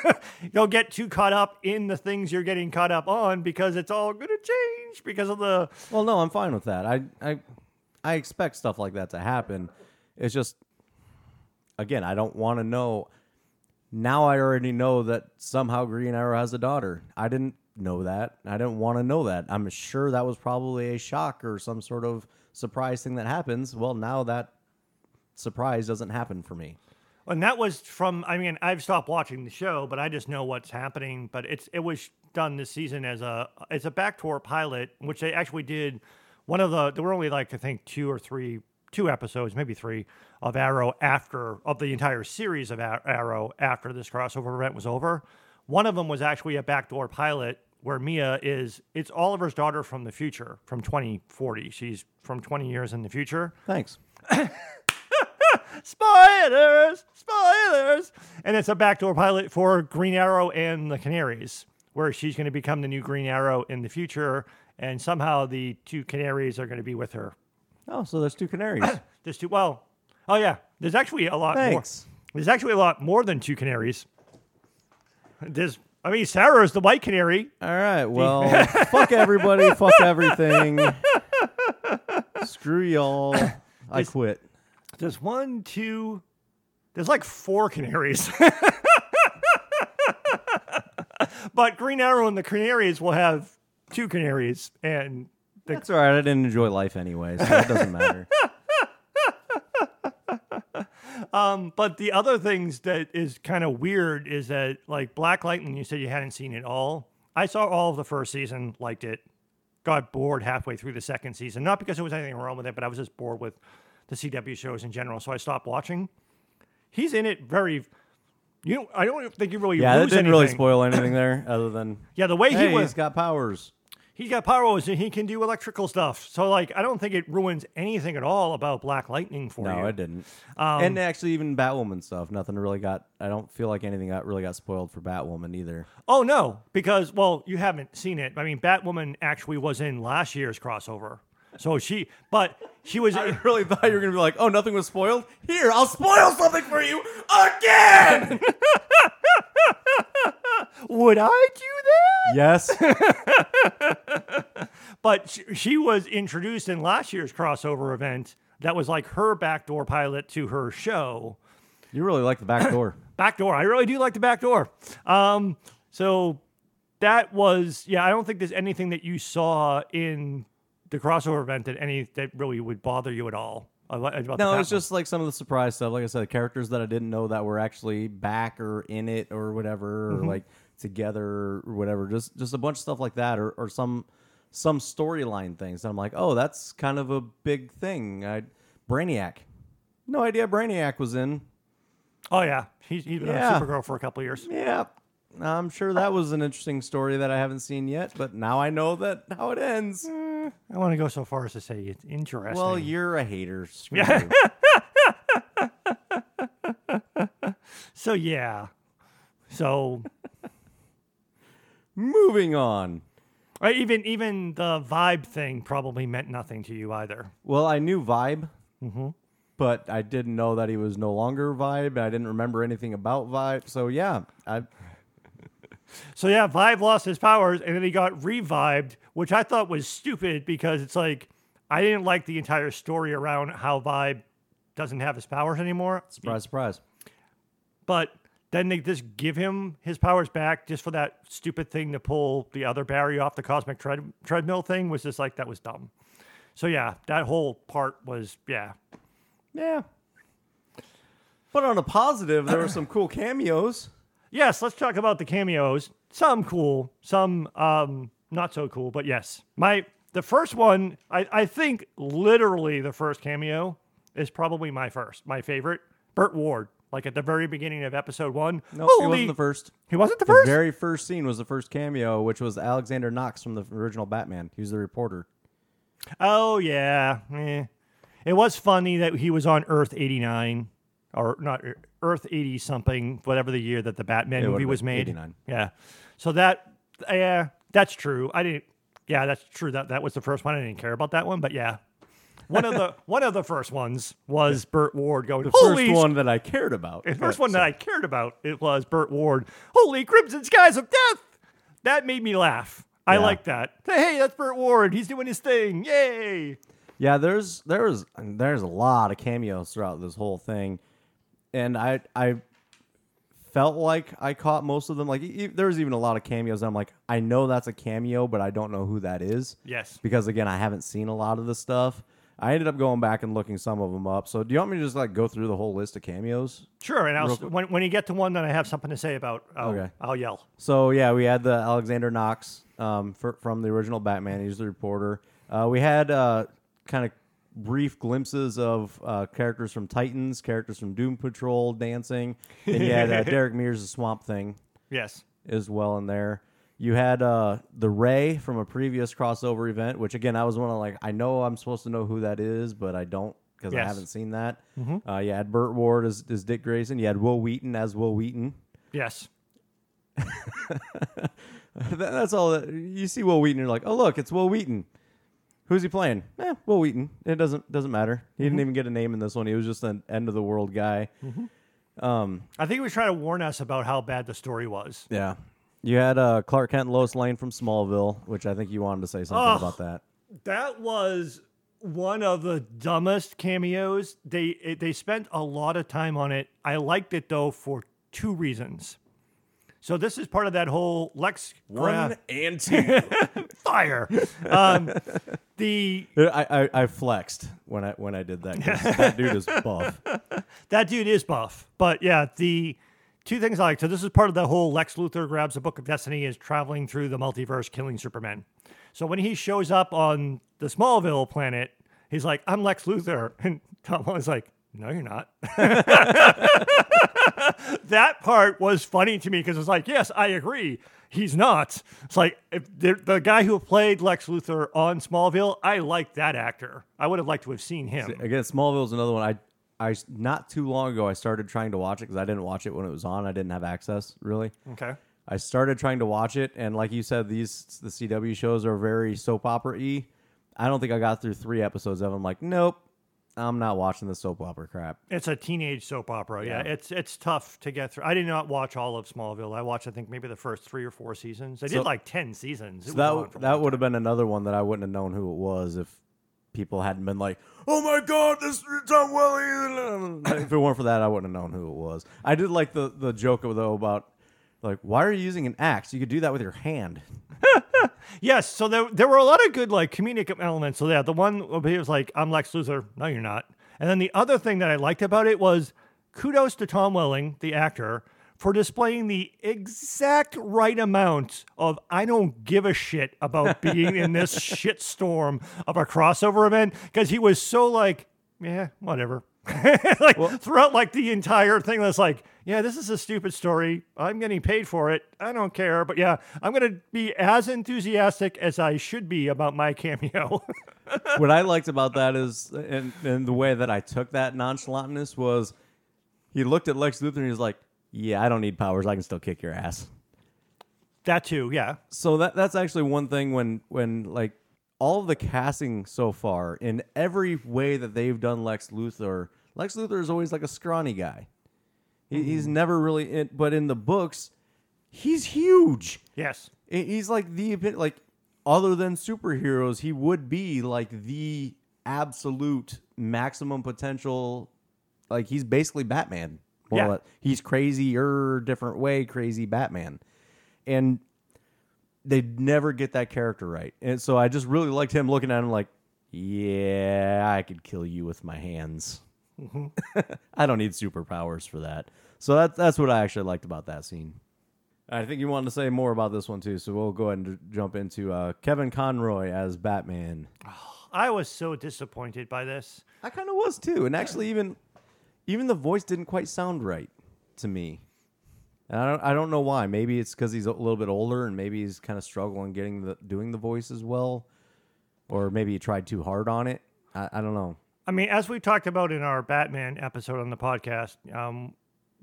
don't get too caught up in the things you're getting caught up on because it's all going to change because of the well, no, I'm fine with that. I I I expect stuff like that to happen. It's just again, I don't want to know. Now I already know that somehow Green Arrow has a daughter. I didn't know that. I didn't want to know that. I'm sure that was probably a shock or some sort of surprise thing that happens. Well, now that surprise doesn't happen for me. And that was from. I mean, I've stopped watching the show, but I just know what's happening. But it's it was done this season as a it's a backdoor pilot, which they actually did. One of the there were only like I think two or three two episodes, maybe three of Arrow after of the entire series of Arrow after this crossover event was over. One of them was actually a backdoor pilot where Mia is it's Oliver's daughter from the future from 2040. She's from 20 years in the future. Thanks. spoilers, spoilers. And it's a backdoor pilot for Green Arrow and the Canaries, where she's going to become the new Green Arrow in the future. And somehow the two canaries are going to be with her. Oh, so there's two canaries. There's two, well, oh yeah, there's actually a lot Thanks. more. There's actually a lot more than two canaries. There's, I mean, Sara is the white canary. All right. Well, fuck everybody. Fuck everything. Screw y'all. I quit. There's one, two, there's like four canaries. but Green Arrow and the Canaries will have two canaries, and the, That's all right. I didn't enjoy life anyway, so it doesn't matter. Um, but the other things that is kind of weird is that like Black Lightning, you said you hadn't seen it all. I saw all of the first season, liked it, got bored halfway through the second season. Not because there was anything wrong with it, but I was just bored with the CW shows in general, so I stopped watching. He's in it very. You know, I don't think you really Yeah, that didn't really spoil anything there, other than Yeah, the way hey, he was, he's got powers. He's got powers and he can do electrical stuff. So like, I don't think it ruins anything at all about Black Lightning for No, you. No, it didn't. Um, and actually, even Batwoman stuff, nothing really got. I don't feel like anything got really got spoiled for Batwoman either. Oh no, because well, you haven't seen it. I mean, Batwoman actually was in last year's crossover. So she, but she was. I really thought you were gonna be like, "Oh, nothing was spoiled." Here, I'll spoil something for you again. would I do that? yes. but she, she was introduced in last year's crossover event. That was like her backdoor pilot to her show. You really like the back door. Backdoor. I really do like the backdoor. Um, so that was yeah. I don't think there's anything that you saw in the crossover event that any that really would bother you at all. about No, it's just like some of the surprise stuff. Like I said, characters that I didn't know that were actually back or in it or whatever, or mm-hmm. like together or whatever. Just just a bunch of stuff like that, or or some some storyline things. And I'm like, oh, that's kind of a big thing. I Brainiac, no idea Brainiac was in. Oh yeah, he's, he's been Yeah. on Supergirl for a couple of years. Yeah, I'm sure that was an interesting story that I haven't seen yet. But now I know that how it ends. Mm. I want to go so far as to say it's interesting. Well, you're a hater. Screw Yeah. so yeah, so Moving on. uh, even even the vibe thing probably meant nothing to you either. Well, I knew Vibe, but I didn't know that he was no longer Vibe. I didn't remember anything about Vibe. So yeah, I So yeah, Vibe lost his powers and then he got revived, which I thought was stupid because it's like I didn't like the entire story around how Vibe doesn't have his powers anymore. surprise, surprise. But then they just give him his powers back just for that stupid thing to pull the other Barry off the cosmic tread- treadmill thing was just like that was dumb. So yeah, that whole part was yeah. Yeah. But on a positive, there were some cool cameos. Yes, let's talk about the cameos. Some cool, some um not so cool, but yes. My the first one, I, I think literally the first cameo is probably my first, my favorite. Burt Ward, like at the very beginning of episode one. No, he wasn't the first. He wasn't the The first. very first scene was the first cameo, which was Alexander Knox from the original Batman. He was the reporter. Oh yeah, eh. it was funny that he was on Earth eighty nine, or not uh, Earth eighty something, whatever the year that the Batman It movie was made. 89. Yeah, so that yeah, that's true. I didn't. Yeah, that's true. That that was the first one. I didn't care about that one, but yeah, one of the one of the first ones was Burt Ward going. The Holy first one that I cared about. the first one that I cared about it was Burt Ward. Holy crimson skies of death! That made me laugh. I like that. Hey, that's Burt Ward. He's doing his thing. Yay! Yeah, there's there's there's a lot of cameos throughout this whole thing, and I I felt like I caught most of them. Like e- there was even a lot of cameos. I'm like, I know that's a cameo, but I don't know who that is. Yes. because again, I haven't seen a lot of the stuff. I ended up going back and looking some of them up. So do you want me to just like go through the whole list of cameos? Sure, and I'll, Real quick. when when you get to one that I have something to say about, I'll, Okay. I'll yell. So yeah, we had the Alexander Knox um, for, from the original Batman. He's the reporter. Uh, we had uh, kind of brief glimpses of uh, characters from Titans, characters from Doom Patrol dancing, and you had uh, Derek Mears' the Swamp Thing Yes. as well in there. You had uh, the Ray from a previous crossover event, which again I was one of like I know I'm supposed to know who that is, but I don't because I haven't seen that. Uh, you had Burt Ward as, as Dick Grayson. You had Wil Wheaton as Wil Wheaton. Yes. That- That's all. That, you see Wil Wheaton, you're like, oh look, it's Wil Wheaton. Who's he playing? Eh, Wil Wheaton. It doesn't doesn't matter. He didn't even get a name in this one. He was just an end of the world guy. Um, I think he was trying to warn us about how bad the story was. yeah. You had uh, Clark Kent and Lois Lane from Smallville, which I think you wanted to say something Oh. about that. That was one of the dumbest cameos. They it, they spent a lot of time on it. I liked it though for two reasons. So this is part of that whole Lex Gra- and two. fire. Um, the I, I I flexed when I when I did that. 'cause that dude is buff. that dude is buff. But yeah, the two things I like. So this is part of the whole Lex Luthor grabs a Book of Destiny is traveling through the multiverse, killing Superman. So when he shows up on the Smallville planet, he's like, "I'm Lex Luthor," and Tom Holland's like, "No, you're not." that part was funny to me because it's like, yes, I agree. He's not. It's like if the, the guy who played Lex Luthor on Smallville, I like that actor. I would have liked to have seen him. Again, Smallville is another one. I I not too long ago I started trying to watch it because I didn't watch it when it was on. I didn't have access really. Okay. I started trying to watch it, and like you said, these the CW shows are very soap opera y. I don't think I got through three episodes of them. Like, nope, I'm not watching the soap opera crap. It's a teenage soap opera. Yeah. Yeah. it's it's tough to get through. I did not watch all of Smallville. I watched, I think, maybe the first three or four seasons. I So- did like ten seasons. So that that would have been another one that I wouldn't have known who it was if people hadn't been like, "Oh my God, this is Tom Welling." if it weren't for that, I wouldn't have known who it was. I did like the the joke though about like, why are you using an axe? You could do that with your hand. Yes, so there there were a lot of good like comedic elements. So yeah, the one where he was like, "I'm Lex Luthor." No, you're not. And then the other thing that I liked about it was kudos to Tom Welling, the actor, for displaying the exact right amount of I don't give a shit about being in this shitstorm of a crossover event because he was so like, yeah, whatever. like throughout like the entire thing that's like yeah this is a stupid story. I'm getting paid for it. I don't care. But yeah i'm gonna be as enthusiastic as i should be about my cameo. What I liked about that is, and, and the way that I took that nonchalantness was, he looked at Lex Luthor and he's like, "Yeah, I don't need powers. I can still kick your ass." that too yeah. So that that's actually one thing when when like all the casting so far in every way that they've done Lex Luthor, Lex Luthor is always like a scrawny guy. He, He's mm-hmm. never really in, but in the books, he's huge. yes He's like the like other than superheroes, he would be like the absolute maximum potential. Like he's basically Batman. Yeah. less. He's crazier, different way, crazy Batman, and they never get that character right. And so I just really liked him looking at him like, yeah, I could kill you with my hands. I don't need superpowers for that. So that's that's what I actually liked about that scene. I think you wanted to say more about this one too, so we'll go ahead and jump into uh, Kevin Conroy as Batman. i was so disappointed by this I kind of was too, and actually even even the voice didn't quite sound right to me. And I don't I don't know why. Maybe it's because he's a little bit older, and maybe he's kind of struggling getting the doing the voice as well, or maybe he tried too hard on it. I, I don't know. I mean, as we talked about in our Batman episode on the podcast, um,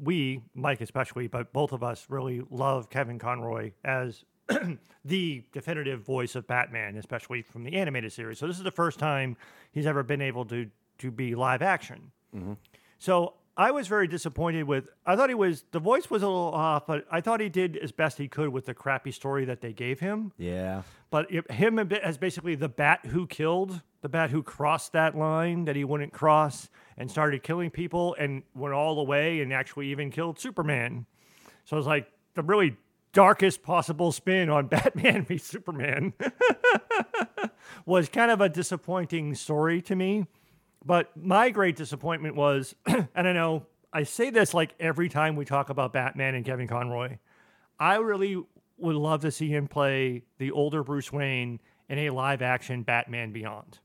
we, Mike especially, but both of us really love Kevin Conroy as the definitive voice of Batman, especially from the animated series. So this is the first time he's ever been able to to be live action. So I was very disappointed with. I thought he was the voice was a little off, but I thought he did as best he could with the crappy story that they gave him. Yeah, But it, him as basically the bat who killed, the bat who crossed that line that he wouldn't cross and started killing people and went all the way and actually even killed Superman. So it's like the really darkest possible spin on Batman v Superman was kind of a disappointing story to me. But my great disappointment was, and I know I say this like every time we talk about Batman and Kevin Conroy. I really would love to see him play the older Bruce Wayne in a live action Batman Beyond.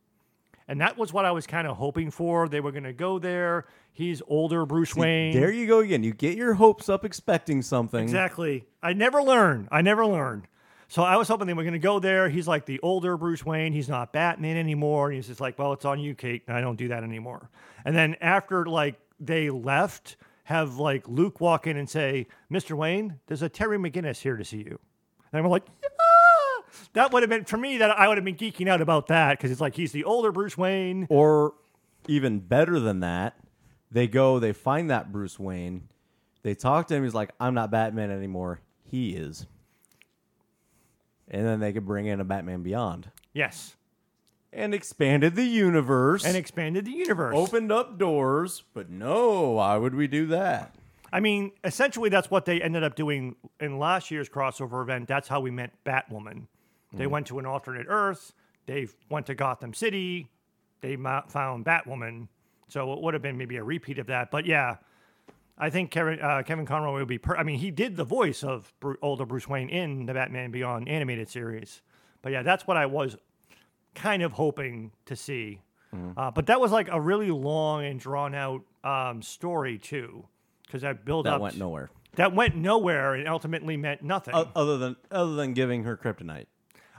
And that was what I was kind of hoping for. They were going to go there. He's older Bruce Wayne. there you go again. You get your hopes up, expecting something. Exactly. I never learn. I never learn. So I was hoping they were going to go there. He's like the older Bruce Wayne. He's not Batman anymore. And he's just like, well, it's on you, Kate. I don't do that anymore. And then after like they left, have like Luke walk in and say, Mr. Wayne, there's a Terry McGinnis here to see you. And I'm like, yeah! that would have been for me that I would have been geeking out about that because it's like he's the older Bruce Wayne. Or even better than that, they go, they find that Bruce Wayne, they talk to him. He's like, "I'm not Batman anymore. He is." And then they could bring in a Batman Beyond Yes. and expanded the universe And expanded the universe. opened up doors. But no, why would we do that? I mean, essentially, that's what they ended up doing in last year's crossover event. That's how we met Batwoman. They mm-hmm. went to an alternate Earth. They went to Gotham City. They ma- found Batwoman. So it would have been maybe a repeat of that. But yeah, I think Kevin, uh, Kevin Conroy would be. Per- I mean, he did the voice of Bru- older Bruce Wayne in the Batman Beyond animated series. But yeah, that's what I was kind of hoping to see. Uh, but that was like a really long and drawn out um, story too, because that build That up went nowhere. that went nowhere and ultimately meant nothing. O- other than other than giving her kryptonite.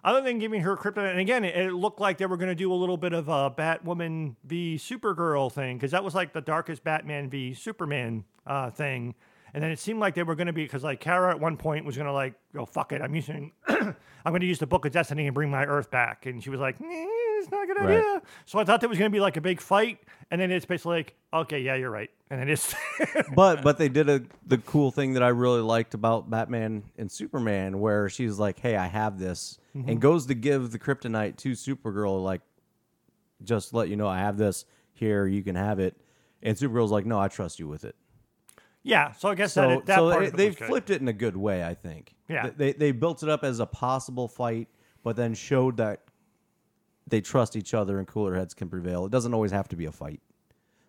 Other than giving her kryptonite, and again, it, it looked like they were going to do a little bit of a Batwoman v Supergirl thing because that was like the darkest Batman v Superman uh, thing. And then it seemed like they were going to be because like Kara at one point was going to like, oh fuck it, I'm using, I'm going to use the Book of Destiny and bring my Earth back, and she was like, "Eh, it's not a good Right. idea. So I thought there was going to be like a big fight, and then it's basically like, okay, yeah, you're right, and then it's but but they did a the cool thing that I really liked about Batman and Superman, where she's like, "Hey, I have this," Mm-hmm. and goes to give the kryptonite to Supergirl, like, just let you know I have this here, you can have it. And Supergirl's like, "No, I trust you with it." yeah. So I guess So, that that so part it they flipped it in a good way, I think. Yeah. they they built it up as a possible fight, but then showed that they trust each other and cooler heads can prevail. It doesn't always have to be a fight.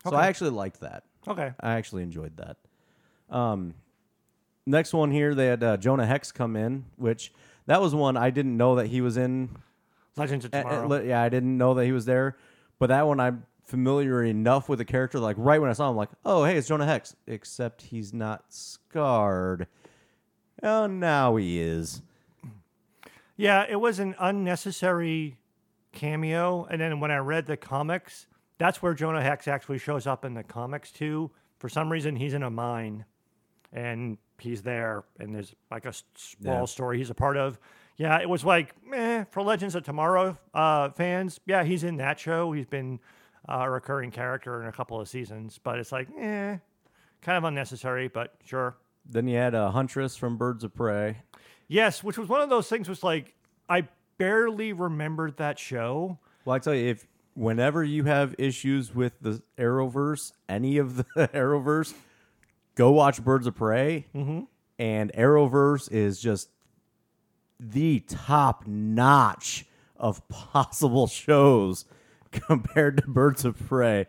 So I actually liked that. Okay. I actually enjoyed that. Um, next one here, they had uh, Jonah Hex come in, which that was one I didn't know that he was in. Legends of Uh, uh, Tomorrow. yeah, I didn't know that he was there, but that one I'm familiar enough with the character. Like right when I saw him, I'm like, oh hey, it's Jonah Hex. Except he's not scarred. Oh, now he is. Yeah, it was an unnecessary cameo. And then when I read the comics, that's where Jonah Hex actually shows up in the comics too. For some reason, he's in a mine and he's there, and there's like a small Yeah. story he's a part of. Yeah, it was like, eh, for Legends of Tomorrow uh, fans, yeah, he's in that show. He's been uh, a recurring character in a couple of seasons, but it's like, eh, kind of unnecessary, but sure. Then you had a Huntress from Birds of Prey. Yes, which was one of those things was like I barely remembered that show. Well, I tell you, if whenever you have issues with the Arrowverse, any of the Arrowverse, go watch Birds of Prey. Mm-hmm. And Arrowverse is just the top notch of possible shows compared to Birds of Prey.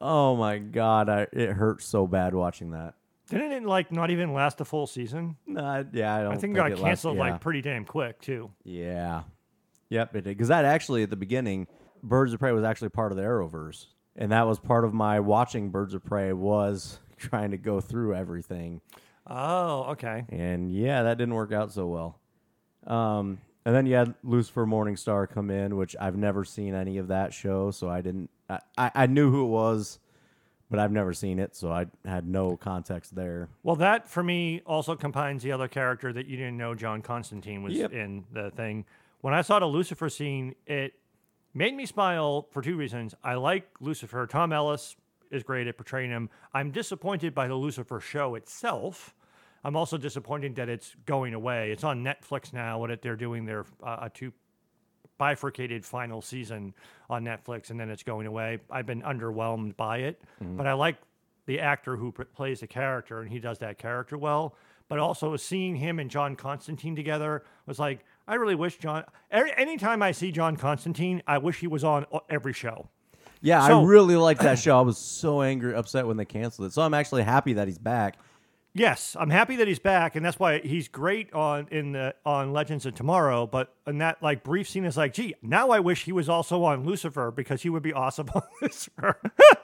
Oh my god, I, it hurt so bad watching that. Didn't it like not even last a full season? Nah, yeah, I don't. I think it got it canceled yeah. like pretty damn quick too. Yeah. Yep, it did. Because that actually, at the beginning, Birds of Prey was actually part of the Arrowverse. And that was part of my watching Birds of Prey was trying to go through everything. Oh, okay. And yeah, that didn't work out so well. Um, and then you had Lucifer Morningstar come in, which I've never seen any of that show, so I didn't. I, I, I knew who it was, but I've never seen it, so I had no context there. Well, that for me also combines the other character that you didn't know John Constantine was Yep. in the thing. When I saw the Lucifer scene, it made me smile for two reasons. I like Lucifer. Tom Ellis is great at portraying him. I'm disappointed by the Lucifer show itself. I'm also disappointed that it's going away. It's on Netflix now. What they're doing their uh, a two bifurcated final season on Netflix, and then it's going away. I've been underwhelmed by it, but I like the actor who p- plays the character, and he does that character well. But also seeing him and John Constantine together was like, I really wish John. Every, anytime I see John Constantine, I wish he was on every show. Yeah, So- I really liked that show. I was so angry, upset when they canceled it. So I'm actually happy that he's back. Yes, I'm happy that he's back, and that's why he's great on in the on Legends of Tomorrow. But in that like brief scene is like, gee, now I wish he was also on Lucifer because he would be awesome on Lucifer.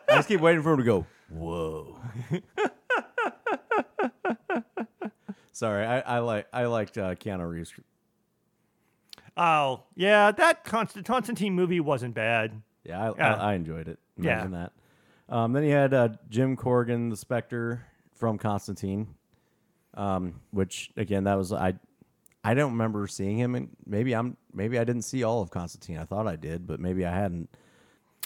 I just keep waiting for him to go, whoa. Sorry, I, I like I liked uh, Keanu Reeves. Oh yeah, that Const- Constantine movie wasn't bad. Yeah, I, Yeah. I, I enjoyed it. Yeah. Imagine that. Um, then you had uh, Jim Corrigan, the Spectre from Constantine, um, which again that was I. I don't remember seeing him, and maybe I'm maybe I didn't see all of Constantine. I thought I did, but maybe I hadn't.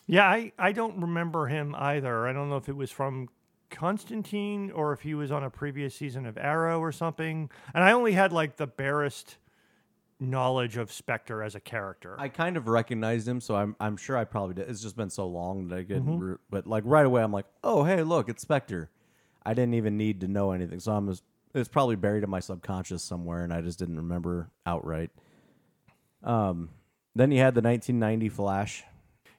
Yeah, I, I don't remember him either. I don't know if it was from Constantine or if he was on a previous season of Arrow or something. And I only had like the barest knowledge of Spectre as a character. I kind of recognized him, so I'm I'm sure I probably did. It's just been so long that I Mm-hmm. didn't. re- but like right away, I'm like, oh hey, look, it's Spectre. I didn't even need to know anything, so I'm just, it's probably buried in my subconscious somewhere, and I just didn't remember outright. Um, then you had the 1990 Flash.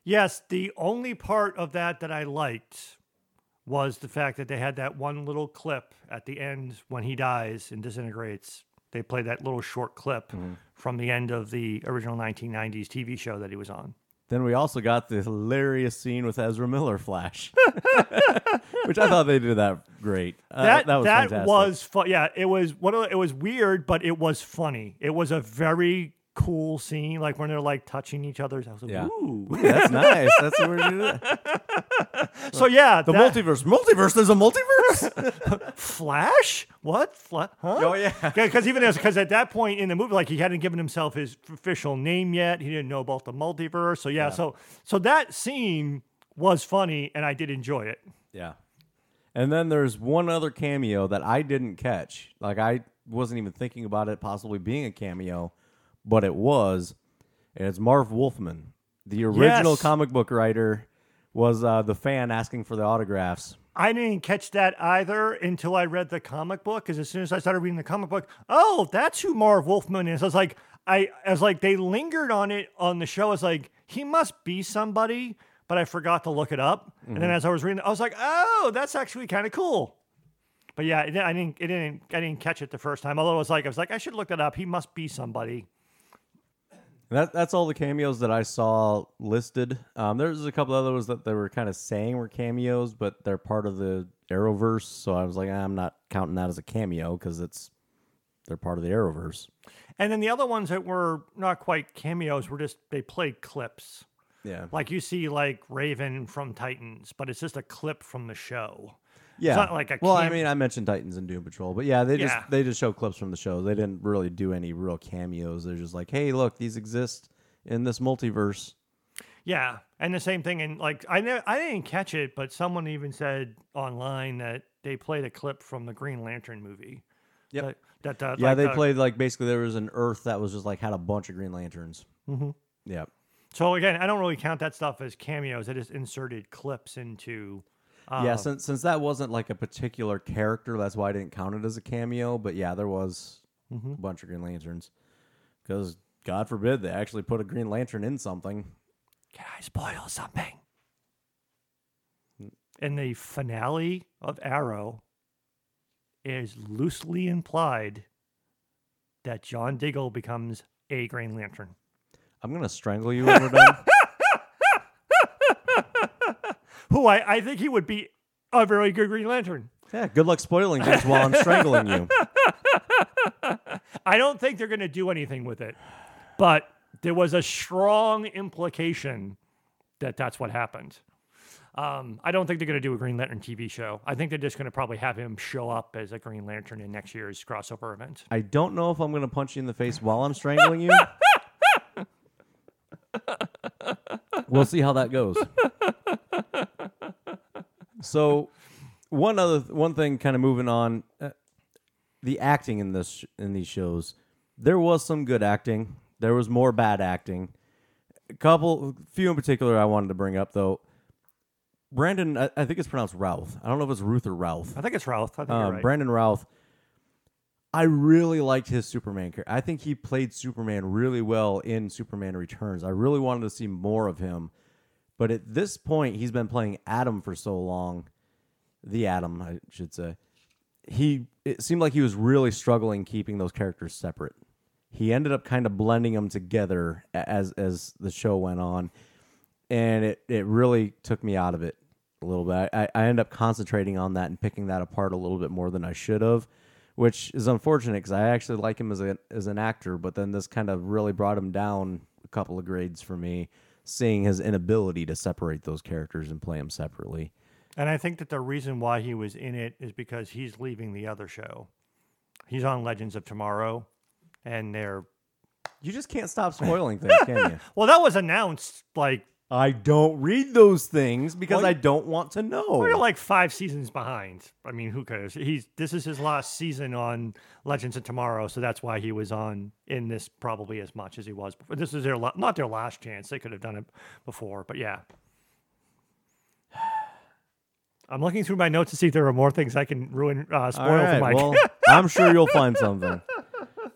Yes, the only part of that that I liked was the fact that they had that one little clip at the end when he dies and disintegrates. They played that little short clip from the end of the original 1990s TV show that he was on. Then we also got the hilarious scene with Ezra Miller Flash, which I thought they did that great. Uh, that that was that fantastic. was fun. Yeah, it was what it was weird, but it was funny. It was a very cool scene, like when they're like touching each other. I was like, Yeah. ooh. Ooh, that's nice. That's what we're doing. So yeah, The that- multiverse. Multiverse. There's a multiverse. Flash? What? Fla- huh? oh yeah. Because even because at that point in the movie, like he hadn't given himself his official name yet. He didn't know about the multiverse. So yeah, so so that scene was funny, and I did enjoy it. Yeah. And then there's one other cameo that I didn't catch. Like I wasn't even thinking about it possibly being a cameo, but it was. And it's Marv Wolfman. The original Yes. comic book writer was uh, the fan asking for the autographs. I didn't catch that either until I read the comic book. Because as soon as I started reading the comic book, oh, that's who Marv Wolfman is. I was like, I, I was like, they lingered on it on the show. I was like, he must be somebody, but I forgot to look it up. And then mm-hmm. as I was reading, I was like, oh, that's actually kind of cool. But yeah, it, I didn't, it didn't, I didn't catch it the first time. Although I was like, I was like, I should look that up. He must be somebody. And that, that's all the cameos that I saw listed. Um, there's a couple other ones that they were kind of saying were cameos, but they're part of the Arrowverse. So I was like, I'm not counting that as a cameo because it's they're part of the Arrowverse. And then the other ones that were not quite cameos were just they played clips. Yeah, Like you see like Raven from Titans, but it's just a clip from the show. Yeah. not like a well, I mean, I mentioned Titans and Doom Patrol, but yeah, they Yeah. just they just show clips from the show. They didn't really do any real cameos. They're just like, hey, look, these exist in this multiverse. Yeah, and the same thing. And like I ne- I didn't catch it, but someone even said online that they played a clip from the Green Lantern movie. Yep. That, that uh, Yeah, like they the- played like basically there was an Earth that was just like had a bunch of Green Lanterns. Mm-hmm. Yeah. So again, I don't really count that stuff as cameos. I just inserted clips into. Uh, yeah, since since that wasn't like a particular character, that's why I didn't count it as a cameo. But yeah, there was Mm-hmm. a bunch of Green Lanterns. Because God forbid they actually put a Green Lantern in something. Can I spoil something? In the finale of Arrow, it is loosely implied that John Diggle becomes a Green Lantern. I'm gonna strangle you when we're done. Who I, I think he would be a very good Green Lantern. yeah, good luck spoiling things while I'm strangling you. I don't think they're going to do anything with it, but there was a strong implication that that's what happened. Um, I don't think they're going to do a Green Lantern TV show. I think they're just going to probably have him show up as a Green Lantern in next year's crossover event. I don't know if I'm gonna punch you in the face while I'm strangling you. we'll see how that goes. So, one other one thing, kind of moving on, uh, the acting in this in these shows, there was some good acting. There was more bad acting. A couple, few in particular, I wanted to bring up though. Brandon, I, I think it's pronounced Routh. I don't know if it's Ruth or Routh. I think it's Routh. I think Um, you're right. Brandon Routh. I really liked his Superman character. I think he played Superman really well in Superman Returns. I really wanted to see more of him. But at this point, he's been playing Adam for so long. The Adam, I should say. He it seemed like he was really struggling keeping those characters separate. He ended up kind of blending them together as as the show went on, and it, it really took me out of it a little bit. I, I end up concentrating on that and picking that apart a little bit more than I should have, which is unfortunate because I actually like him as a as an actor. But then this kind of really brought him down a couple of grades for me, seeing his inability to separate those characters and play them separately. and I think that the reason why he was in it is because he's leaving the other show. He's on Legends of Tomorrow, and they're You just can't stop spoiling things, can you? well, that was announced like I don't read those things because Well, I don't want to know. We're like five seasons behind. I mean, who cares? He's this is his last season on Legends of Tomorrow, so that's why he was on in this probably as much as he was before. This is their not their last chance. They could have done it before, but yeah. I'm looking through my notes to see if there are more things I can ruin, uh, spoil right, for Mike. well, I'm sure you'll find something.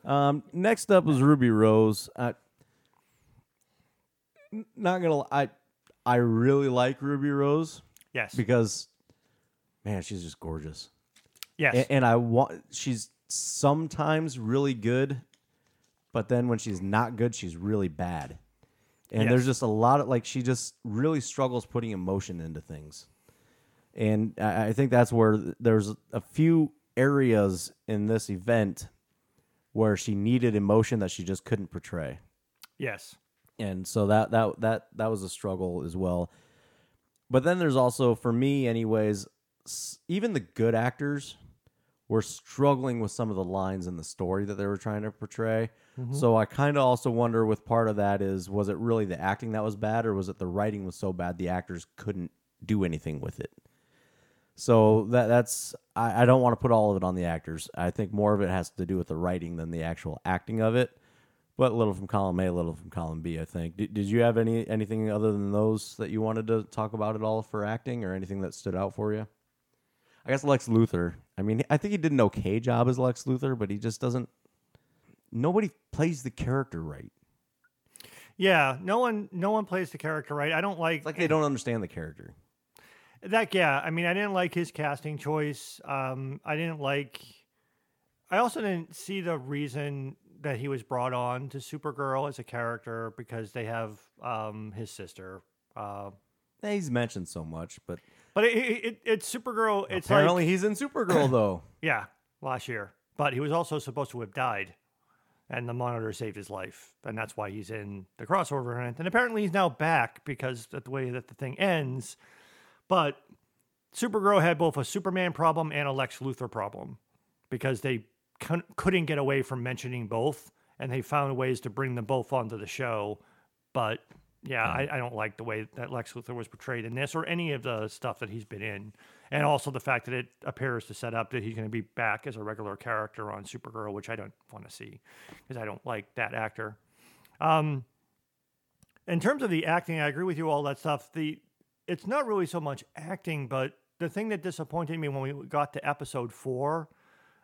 Um, next up was Ruby Rose. I, n- not gonna. I I really like Ruby Rose yes, because, man, she's just gorgeous. yes, And, and I want. She's sometimes really good, but then when she's not good, she's really bad. And Yes. there's just a lot of like she just really struggles putting emotion into things. And I I think that's where there's a few areas in this event where she needed emotion that she just couldn't portray. Yes. And so that that that that was a struggle as well. But then there's also for me, anyways, even the good actors were struggling with some of the lines in the story that they were trying to portray. Mm-hmm. So I kind of also wonder with part of that is was it really the acting that was bad or was it the writing was so bad the actors couldn't do anything with it? So that that's I, I don't want to put all of it on the actors. I think more of it has to do with the writing than the actual acting of it. But a little from column A, a little from column B. I think. Did, did you have any anything other than those that you wanted to talk about at all for acting, or anything that stood out for you? I guess Lex Luthor. I mean, I think he did an okay job as Lex Luthor, but he just doesn't. Nobody plays the character right. Yeah. No one. No one plays the character right. I don't like. It's like they don't understand the character. That yeah, I mean, I didn't like his casting choice. Um, I didn't like. I also didn't see the reason that he was brought on to Supergirl as a character because they have um, his sister. Uh, Eh, He's mentioned so much, but but it, it, it, it's Supergirl. It's apparently like he's in Supergirl though. yeah, last year. But he was also supposed to have died, and the Monitor saved his life, and that's why he's in the crossover event. And apparently, he's now back because of the way that the thing ends. But Supergirl had both a Superman problem and a Lex Luthor problem because they couldn't get away from mentioning both, and they found ways to bring them both onto the show. But yeah, I, I don't like the way that Lex Luthor was portrayed in this or any of the stuff that he's been in, and also the fact that it appears to set up that he's going to be back as a regular character on Supergirl, which I don't want to see because I don't like that actor. Um, in terms of the acting, I agree with you all that stuff. The it's not really so much acting, but the thing that disappointed me when we got to episode four,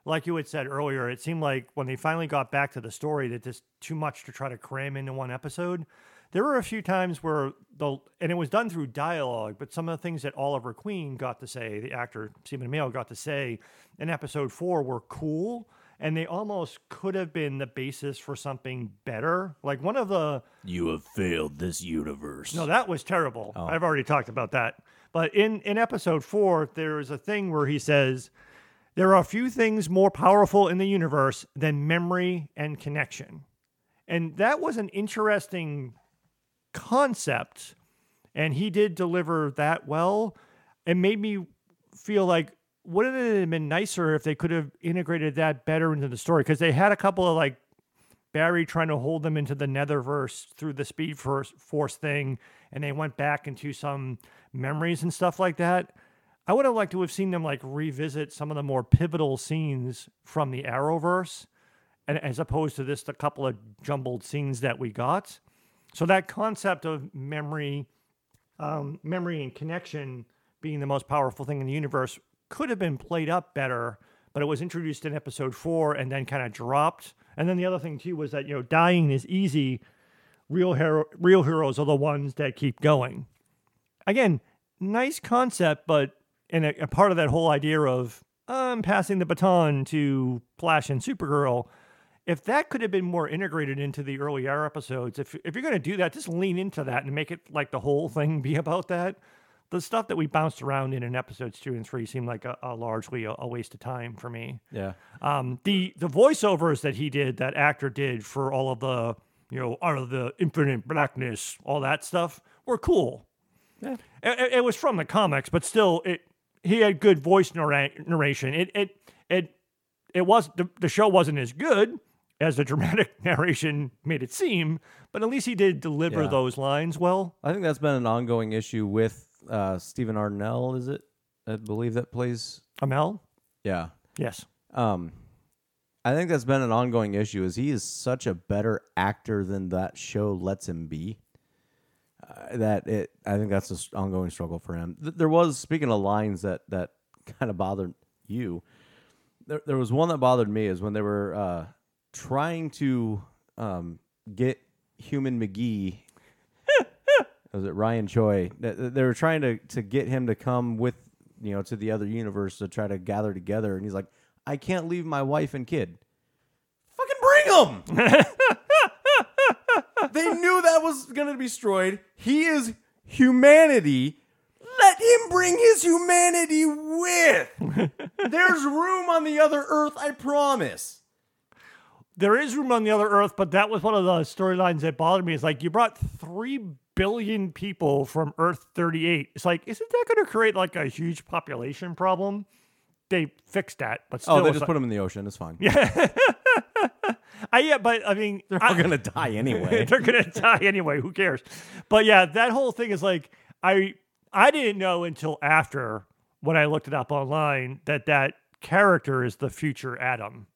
like you had said earlier, it seemed like when they finally got back to the story that just too much to try to cram into one episode. There were a few times where the and it was done through dialogue, but some of the things that Oliver Queen got to say, the actor Stephen Amell got to say in episode four were cool. And they almost could have been the basis for something better. Like one of the You have failed this universe. no, that was terrible. Oh. I've already talked about that. But in, in episode four, there is a thing where he says, There are a few things more powerful in the universe than memory and connection. And that was an interesting concept. And he did deliver that well. It made me feel like, wouldn't it have been nicer if they could have integrated that better into the story? Because they had a couple of like Barry trying to hold them into the Netherverse through the Speed Force, Force thing, and they went back into some memories and stuff like that. I would have liked to have seen them like revisit some of the more pivotal scenes from the Arrowverse, and as opposed to this, the couple of jumbled scenes that we got. So that concept of memory, um, memory and connection being the most powerful thing in the universe could have been played up better, but it was introduced in episode four and then kind of dropped. And then the other thing too was that you know dying is easy. Real hero, real heroes are the ones that keep going. Again, nice concept, but and a, a part of that whole idea of I'm passing the baton to Flash and Supergirl. If that could have been more integrated into the earlier episodes, if if you're going to do that, just lean into that and make it like the whole thing be about that. The stuff that we bounced around in in episodes two and three seemed like a, a largely a, a waste of time for me. Yeah. Um, the the voiceovers that he did, that actor did for all of the you know out of the infinite blackness, all that stuff were cool. Yeah. It, it- it was from the comics, but still, it he had good voice narra- narration. It it it it was the, the show wasn't as good as the dramatic narration made it seem, but at least he did deliver Yeah. those lines well. I think that's been an ongoing issue with uh, Stephen Arnell. Is it? I believe that plays. Amell, Yeah. yes, Um, I think that's been an ongoing issue. Is he is such a better actor than that show lets him be. That it, I think that's an ongoing struggle for him. There was speaking of lines that that kind of bothered you. There, there was one that bothered me is when they were uh, trying to um, get Human McGee. was it Ryan Choi? They, they were trying to to get him to come with you know to the other universe to try to gather together, and he's like, "I can't leave my wife and kid." Fucking bring them! they knew that was gonna be destroyed. He is humanity. Let him bring his humanity with. There's room on the other Earth, I promise. there is room on the other Earth, but that was one of the storylines that bothered me. Is like you brought three billion people from Earth 38. It's like, isn't that going to create like a huge population problem? They fixed that, but oh, still, Oh, they just like- put them in the ocean. It's fine. I, yeah, but I mean, They're I- all gonna die anyway. they're gonna die anyway. Who cares? But yeah, that whole thing is like I I didn't know until after when I looked it up online that that character is the future Adam.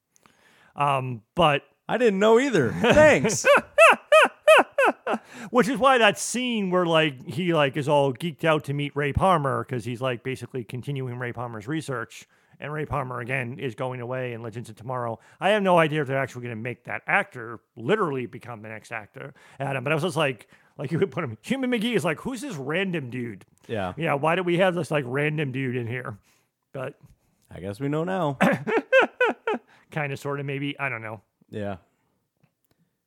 Um, but I didn't know either. Thanks. which is why that scene where like he like is all geeked out to meet Ray Palmer because he's like basically continuing Ray Palmer's research. And Ray Palmer again is going away in Legends of Tomorrow. I have no idea if they're actually going to make that actor literally become the next actor, Adam. But I was just like, like you would put him. Human McGee is like, who's this random dude? yeah. Yeah, why do we have this like random dude in here? But I guess we know now. kind of, sort of, maybe I don't know. Yeah.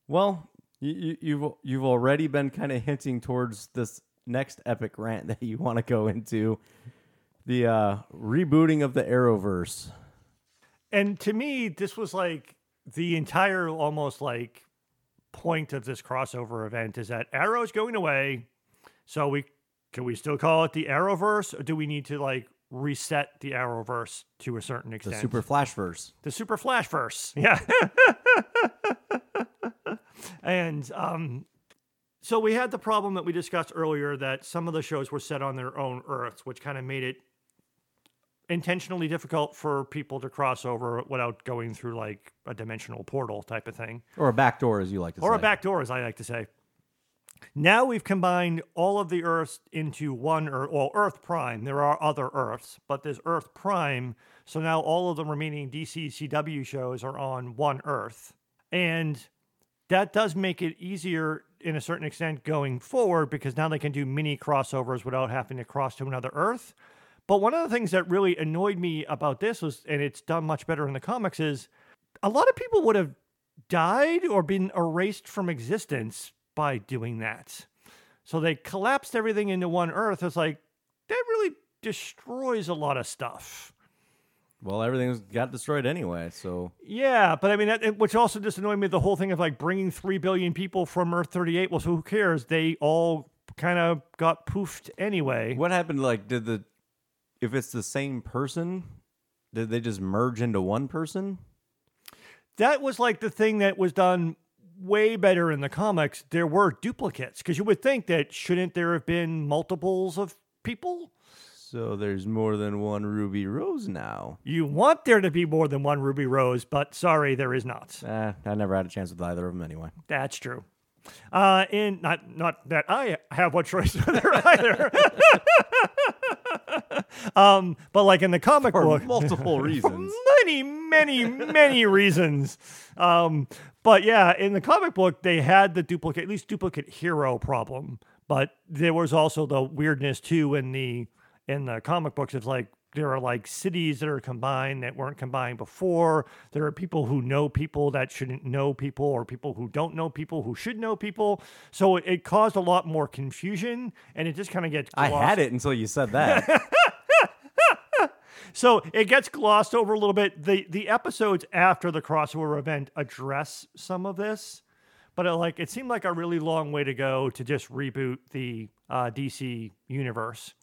Well, you, you, you've you've already been kind of hinting towards this next epic rant that you want to go into, the uh, rebooting of the Arrowverse. And to me, this was like the entire almost like point of this crossover event is that Arrow's going away. So we can we still call it the Arrowverse, or do we need to like reset the Arrowverse to a certain extent? The? Super Flashverse. the Super Flashverse. Yeah. and um so we had the problem that we discussed earlier that some of the shows were set on their own Earths, which kind of made it intentionally difficult for people to cross over without going through like a dimensional portal type of thing. Or a backdoor, as you like to Or say. Or a back door, as I like to say. Now we've combined all of the Earths into one Earth, well, Earth Prime. There are other Earths, but there's Earth Prime. So now all of the remaining DC CW shows are on one Earth. And that does make it easier in a certain extent going forward because now they can do mini crossovers without having to cross to another Earth. But one of the things that really annoyed me about this was, and it's done much better in the comics, is a lot of people would have died or been erased from existence by doing that. So they collapsed everything into one Earth. It's like that really destroys a lot of stuff. Well, everything's got destroyed anyway, so Yeah, but I mean, that, which also just annoyed me the whole thing of like bringing three billion people from Earth 38. Well, so who cares? They all kind of got poofed anyway. what happened? Like, did the if it's the same person, did they just merge into one person? that was like the thing that was done way better in the comics. There were duplicates because you would think that shouldn't there have been multiples of people? So there's more than one Ruby Rose now. You want there to be more than one Ruby Rose, but sorry, there is not. Eh, I never had a chance with either of them anyway. That's true. Uh, and not not that I have what choice there either. um, but like in the comic For book, multiple reasons. many, many, many reasons. Um, but yeah, in the comic book, they had the duplicate, at least duplicate hero problem. But there was also the weirdness too in the in the comic books. It's like there are like cities that are combined that weren't combined before. There are people who know people that shouldn't know people, or people who don't know people who should know people. So it, it caused a lot more confusion, and it just kind of gets. I had it until you said that. So it gets glossed over a little bit. The the episodes after the crossover event address some of this, but it, like it seemed like a really long way to go to just reboot the uh, DC universe.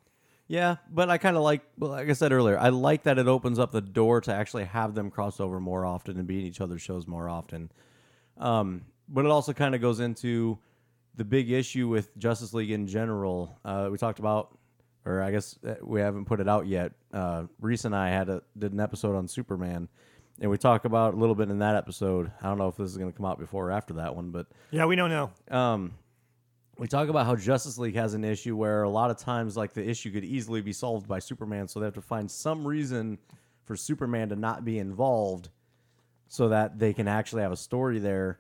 Yeah, but I kind of like, well, like I said earlier, I like that it opens up the door to actually have them cross over more often and be in each other's shows more often. Um, but it also kind of goes into the big issue with Justice League in general. Uh, we talked about, or I guess uh, we haven't put it out yet. Uh, Reese and I had a, did an episode on Superman, and we talk about a little bit in that episode. I don't know if this is going to come out before or after that one, but Yeah, we don't know. um, we talk about how Justice League has an issue where a lot of times, like the issue could easily be solved by Superman, so they have to find some reason for Superman to not be involved, so that they can actually have a story there.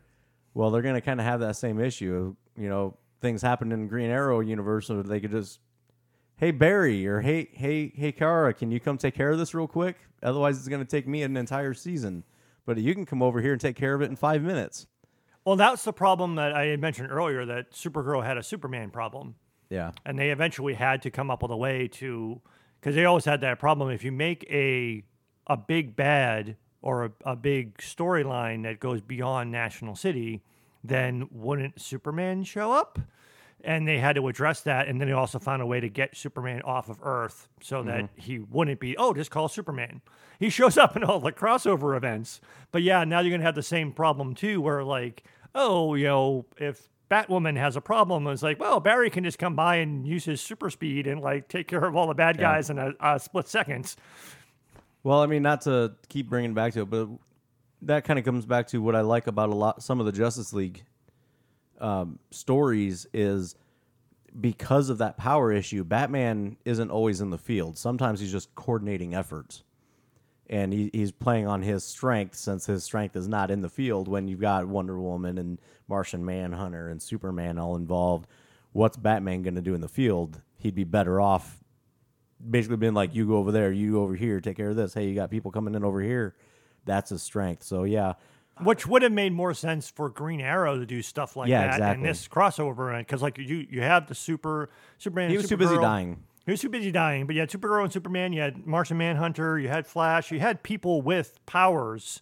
Well, they're going to kind of have that same issue. You know, things happen in Green Arrow universe, so they could just, hey Barry, or hey hey hey Kara, can you come take care of this real quick? Otherwise, it's going to take me an entire season. But you can come over here and take care of it in five minutes. Well, that's the problem that I had mentioned earlier that Supergirl had a Superman problem. Yeah. and they eventually had to come up with a way to because they always had that problem if you make a a big bad or a, a big storyline that goes beyond National City, then wouldn't Superman show up? And they had to address that, and then they also found a way to get Superman off of Earth so that mm-hmm. he wouldn't be, oh, just call Superman. He shows up in all the crossover events. But yeah, now you're gonna have the same problem too, where like, oh, you know, if Batwoman has a problem, it's like, well, Barry can just come by and use his super speed and like take care of all the bad guys in a, a split seconds. Well, I mean, not to keep bringing back to it, but that kind of comes back to what I like about a lot some of the Justice League um, stories is because of that power issue. Batman isn't always in the field. Sometimes he's just coordinating efforts, and he, he's playing on his strength since his strength is not in the field. When you've got Wonder Woman and Martian Manhunter and Superman all involved, what's Batman going to do in the field? He'd be better off basically being like, you go over there, you go over here, take care of this. Hey, you got people coming in over here. That's his strength. So yeah, Which would have made more sense for Green Arrow to do stuff like Yeah, that exactly. in this crossover because like you you have the super Superman. he and was too busy dying. He was too busy dying, but you had Supergirl and Superman. You had Martian Manhunter. You had Flash. You had people with powers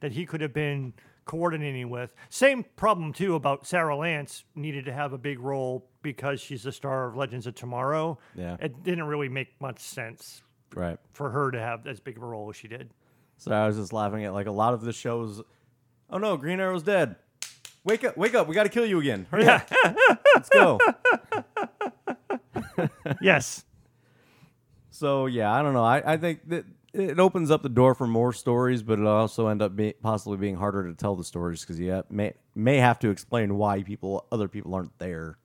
that he could have been coordinating with. Same problem too about Sara Lance needed to have a big role because she's the star of Legends of Tomorrow. Yeah. it didn't really make much sense Right. for her to have as big of a role as she did. So I was just laughing at like a lot of the shows. Oh no, Green Arrow's dead. Wake up! Wake up! We got to kill you again. Hurry up! Let's go. yes. So yeah, I don't know. I, I think that it opens up the door for more stories, but it'll also end up be, possibly being harder to tell the stories because you have, may may have to explain why people other people aren't there.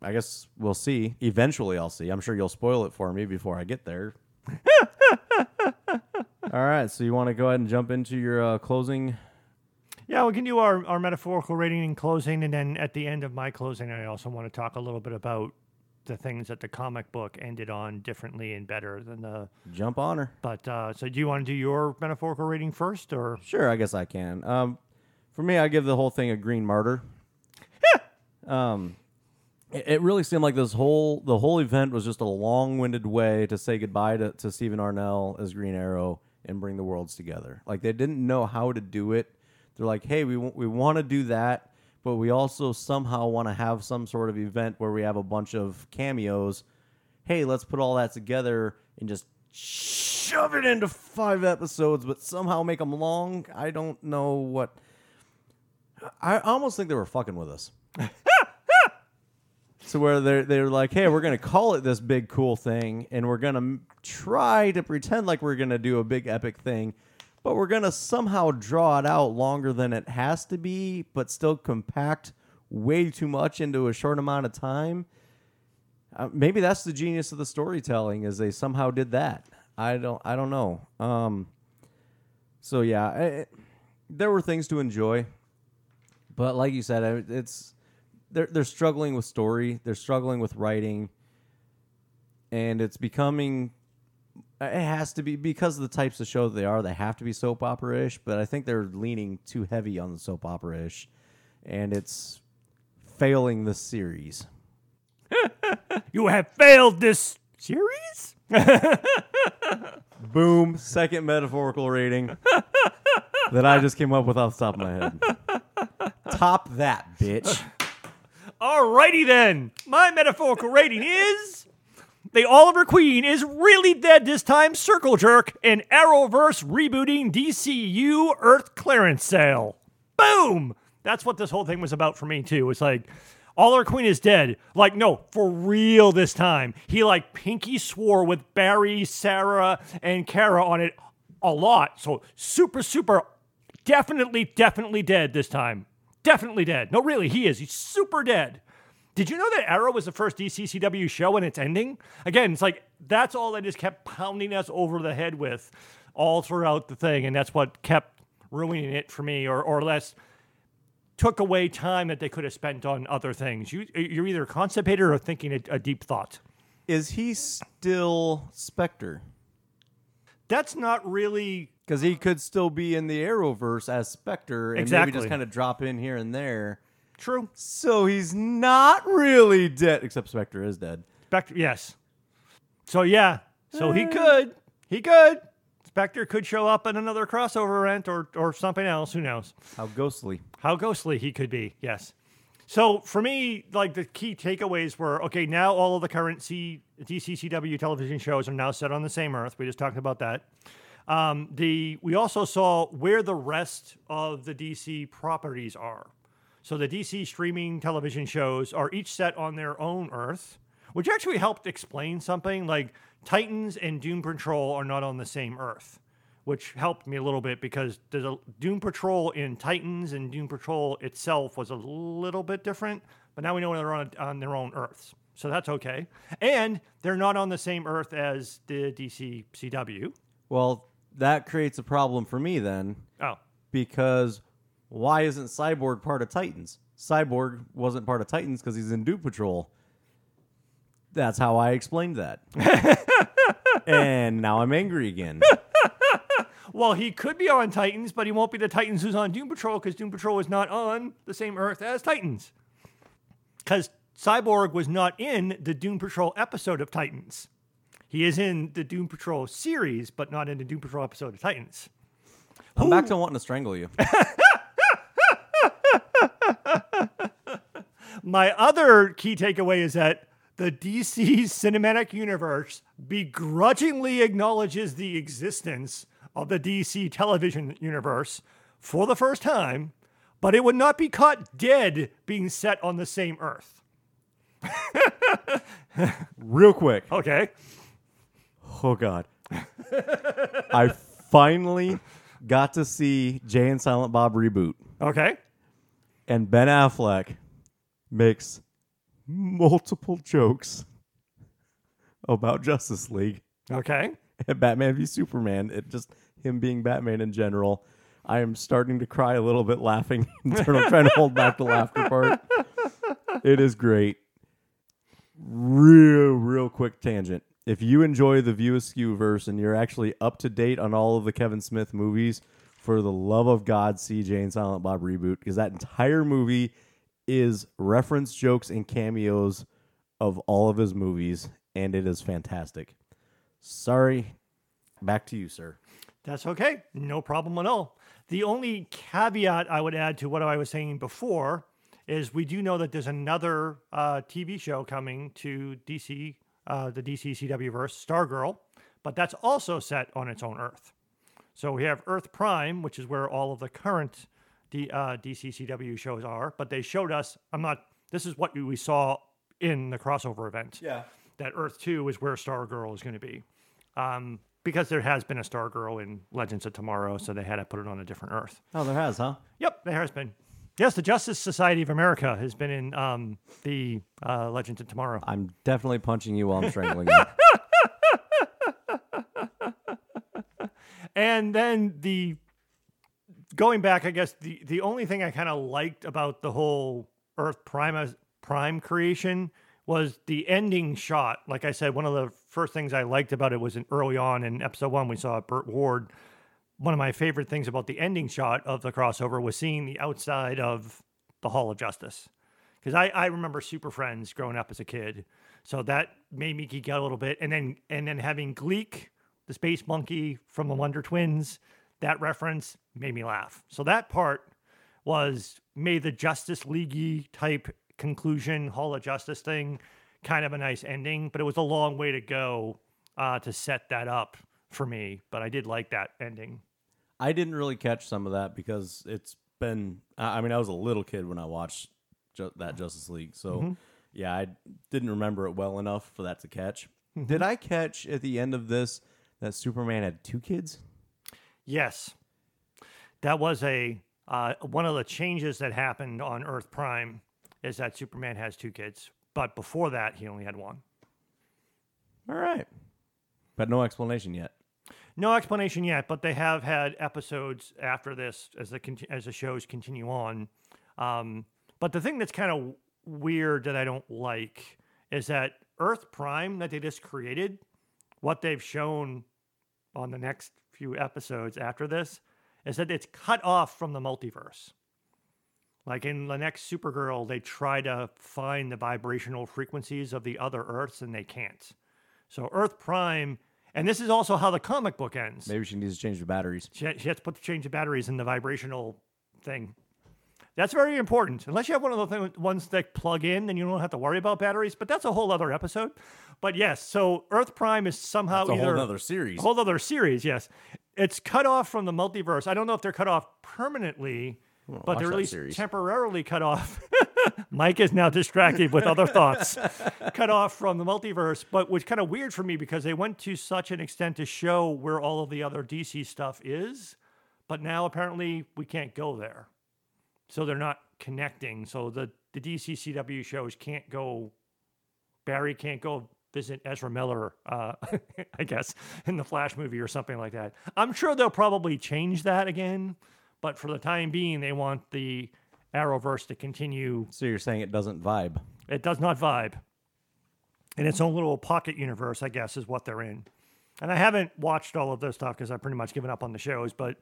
I guess we'll see. Eventually, I'll see. I'm sure you'll spoil it for me before I get there. All right, so you want to go ahead and jump into your uh, closing? Yeah, we can do our, our metaphorical rating in closing, and then at the end of my closing, I also want to talk a little bit about the things that the comic book ended on differently and better than the. Jump on her. But uh, so, do you want to do your metaphorical rating first, or Sure, I guess I can. Um, for me, I give the whole thing a green martyr. um, it, it really seemed like this whole the whole event was just a long-winded way to say goodbye to, to Stephen Arnell as Green Arrow and bring the worlds together. Like they didn't know how to do it. They're like, hey, we w- we want to do that, but we also somehow want to have some sort of event where we have a bunch of cameos. Hey, let's put all that together and just shove it into five episodes, but somehow make them long. I don't know what. I almost think they were fucking with us. so where they're they're like, hey, we're gonna call it this big cool thing, and we're gonna m- try to pretend like we're gonna do a big epic thing, but we're gonna somehow draw it out longer than it has to be, but still compact way too much into a short amount of time. Uh, maybe that's the genius of the storytelling is they somehow did that. I don't I don't know. Um, so yeah, there were things to enjoy, but like you said, it's they're they're struggling with story, they're struggling with writing, and it's becoming. Uh, it has to be because of the types of show they are. They have to be soap opera ish, but I think they're leaning too heavy on the soap opera ish, and it's failing the series. you have failed this series? Boom. Second metaphorical rating that I just came up with off the top of my head. Top that, bitch. Alrighty then. My metaphorical rating is the Oliver Queen is really dead this time. Circle jerk and Arrowverse rebooting DCU Earth clearance sale. Boom. That's what this whole thing was about for me too. It's like Oliver Queen is dead. Like no, for real this time. He like pinky swore with Barry, Sara, and Kara on it a lot. So super super definitely definitely dead this time. Definitely dead. No, really, he is. He's super dead. Did you know that Arrow was the first DCCW show and it's ending? Again, it's like that's all they just kept pounding us over the head with all throughout the thing, and that's what kept ruining it for me, or or less took away time that they could have spent on other things. You you're either constipated or thinking a, a deep thought. Is he still Spectre? That's not really Because he could still be in the Arrowverse as Spectre and maybe Exactly. just kind of drop in here and there. True. So he's not really dead, except Spectre is dead. Spectre, yes. So yeah, so he could, he could. Spectre could show up in another crossover event or or something else. Who knows? How ghostly. How ghostly he could be. Yes. So for me, like the key takeaways were okay. Now all of the current C, DC CW television shows are now set on the same Earth. We just talked about that. Um, the we also saw where the rest of the DC properties are. So the DC streaming television shows are each set on their own Earth, which actually helped explain something. Like Titans and Doom Patrol are not on the same Earth, which helped me a little bit because a Doom Patrol in Titans and Doom Patrol itself was a little bit different. But now we know they're on, on their own Earths. So that's okay. And they're not on the same Earth as the DC CW. Well, that creates a problem for me then Oh, because why isn't Cyborg part of Titans? Cyborg wasn't part of Titans because he's in Doom Patrol. That's how I explained that. and now I'm angry again. Well, he could be on Titans, but he won't be the Titans who's on Doom Patrol because Doom Patrol is not on the same Earth as Titans. Because Cyborg was not in the Doom Patrol episode of Titans. He is in the Doom Patrol series, but not in the Doom Patrol episode of Titans. I'm back to wanting to strangle you. My other key takeaway is that the DC cinematic universe begrudgingly acknowledges the existence of the DC television universe for the first time, but it would not be caught dead being set on the same Earth. Real quick. Okay. Oh God. I finally got to see Jay and Silent Bob reboot. Okay. And Ben Affleck makes multiple jokes about Justice League Okay. and Batman v Superman. It just him being Batman in general. I am starting to cry a little bit laughing. I'm trying to hold back the laughter part. It is great. Real, real quick tangent. If you enjoy the View Askew verse and you're actually up to date on all of the Kevin Smith movies, for the love of God, see Jay and Silent Bob reboot because that entire movie is reference jokes and cameos of all of his movies, and it is fantastic. Sorry, back to you, sir. That's okay. No problem at all. The only caveat I would add to what I was saying before is we do know that there's another uh, TV show coming to DC, uh, the DC CW verse, Stargirl, but that's also set on its own Earth. So we have Earth Prime, which is where all of the current D, uh, DC CW shows are, but they showed us. I'm not. This is what we saw in the crossover event Yeah. that Earth 2 is where Stargirl is going to be. Um, because there has been a Stargirl in Legends of Tomorrow, so they had to put it on a different Earth. Oh, there has, huh? Yep, there has been. Yes, the Justice Society of America has been in um, the uh, Legends of Tomorrow. I'm definitely punching you while I'm strangling you. And then the going back, I guess the the only thing I kind of liked about the whole Earth Prime uh, Prime creation was the ending shot. Like I said, one of the first things I liked about it was in early on in episode one, we saw Burt Ward. One of my favorite things about the ending shot of the crossover was seeing the outside of the Hall of Justice. Because I, I remember Super Friends growing up as a kid. So that made me geek out a little bit. And then and then having Gleek, the space monkey from the Wonder Twins, that reference made me laugh. So that part was made the Justice League type conclusion, Hall of Justice thing, kind of a nice ending, but it was a long way to go uh, to set that up for me. But I did like that ending. I didn't really catch some of that because it's been. I mean, I was a little kid when I watched ju- that Justice League, so yeah, I didn't remember it well enough for that to catch. Did I catch at the end of this that Superman had two kids? Yes, that was a uh, one of the changes that happened on Earth Prime is that Superman has two kids, but before that he only had one. All right, but no explanation yet. No explanation yet, but they have had episodes after this as the as the shows continue on. Um, but the thing that's kind of weird that I don't like is that Earth Prime that they just created, what they've shown on the next few episodes after this, is that it's cut off from the multiverse. Like in the next Supergirl, they try to find the vibrational frequencies of the other Earths and they can't. So Earth Prime And this is also how the comic book ends. Maybe she needs to change the batteries. She, she has to put the change the batteries in the vibrational thing. That's very important. Unless you have one of the thing, ones that plug in, then you don't have to worry about batteries. But that's a whole other episode. But yes, so Earth Prime is somehow It's a either whole other series. a whole other series. Yes, it's cut off from the multiverse. I don't know if they're cut off permanently, but they're at least series. temporarily cut off. Mike is now distracted with other thoughts. cut off from the multiverse, but was kind of weird for me because they went to such an extent to show where all of the other DC stuff is, but now apparently we can't go there. So they're not connecting. So the the DC CW shows can't go. Barry can't go visit Ezra Miller, uh, I guess, in the Flash movie or something like that. I'm sure they'll probably change that again, but for the time being, they want the Arrowverse to continue. So you're saying it doesn't vibe? It does not vibe. In its own little pocket universe, I guess, is what they're in. And I haven't watched all of this stuff because I've pretty much given up on the shows, but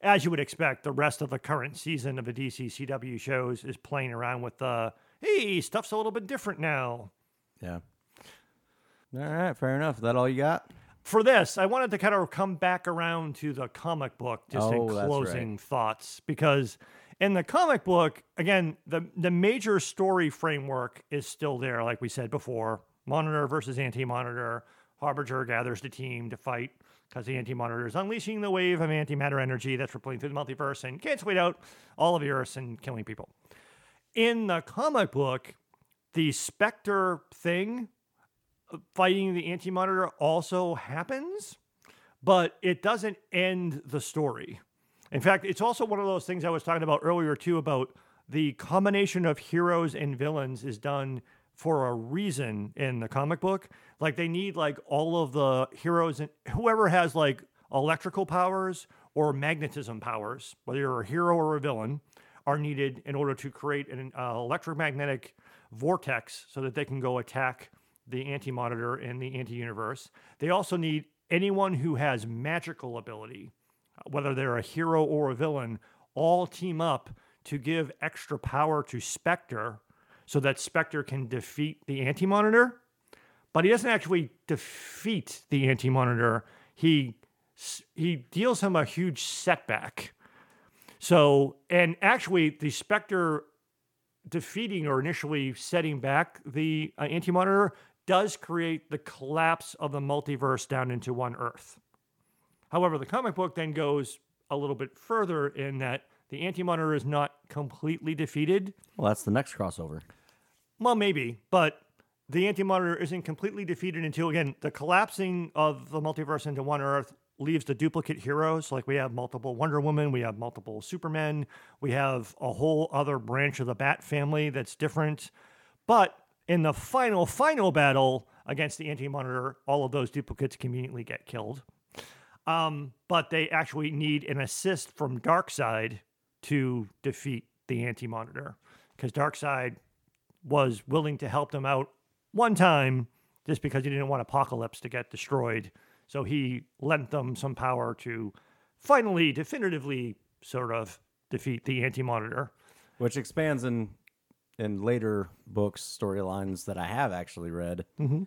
as you would expect, the rest of the current season of the DC CW shows is playing around with the hey, stuff's a little bit different now. Yeah. All right, fair enough. Is that all you got? For this, I wanted to kind of come back around to the comic book just Oh, in that's closing thoughts because in the comic book, again, the the major story framework is still there, like we said before. Monitor versus anti-monitor. Harbinger gathers the team to fight because the anti-monitor is unleashing the wave of antimatter energy that's rippling through the multiverse and canceling out all of the Earths and killing people. In the comic book, the Spectre thing fighting the anti monitor also happens, but it doesn't end the story. In fact, it's also one of those things I was talking about earlier, too, about the combination of heroes and villains is done for a reason in the comic book. Like they need like all of the heroes and whoever has like electrical powers or magnetism powers, whether you're a hero or a villain, are needed in order to create an uh, electromagnetic vortex so that they can go attack the anti monitor in the anti universe. They also need anyone who has magical ability, whether they're a hero or a villain, all team up to give extra power to Spectre so that Spectre can defeat the anti monitor. But he doesn't actually defeat the anti monitor, he, he deals him a huge setback. So, and actually, the Spectre defeating or initially setting back the uh, anti monitor does create the collapse of the multiverse down into one Earth. However, the comic book then goes a little bit further in that the anti monitor is not completely defeated. Well, that's the next crossover. Well, maybe, but the anti monitor isn't completely defeated until, again, the collapsing of the multiverse into one Earth leaves the duplicate heroes. Like we have multiple Wonder Woman, we have multiple Supermen, we have a whole other branch of the Bat family that's different. But in the final, final battle against the anti monitor, all of those duplicates conveniently get killed. Um, but they actually need an assist from Darkseid to defeat the anti monitor because Darkseid was willing to help them out one time just because he didn't want Apokolips to get destroyed. So he lent them some power to finally, definitively, sort of defeat the anti monitor. which expands in in later books storylines that I have actually read mm-hmm.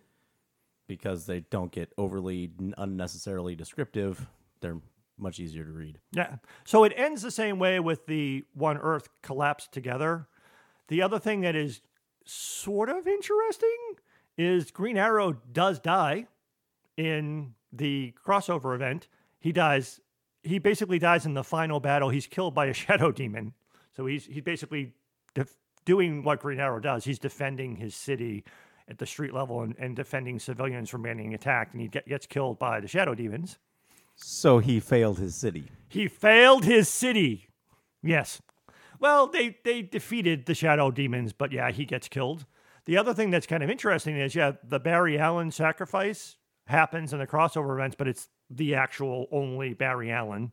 because they don't get overly unnecessarily descriptive. They're much easier to read. Yeah. So it ends the same way with the One Earth collapsed together. The other thing that is sort of interesting is Green Arrow does die in the crossover event. He dies. He basically dies in the final battle. He's killed by a shadow demon. So he's he's basically def- doing what Green Arrow does. He's defending his city at the street level and, and defending civilians from being attacked. And he get, gets killed by the shadow demons. So he failed his city. He failed his city. Yes. Well, they they defeated the shadow demons, but yeah, he gets killed. The other thing that's kind of interesting is yeah, the Barry Allen sacrifice happens in the crossover events, but it's the actual only Barry Allen.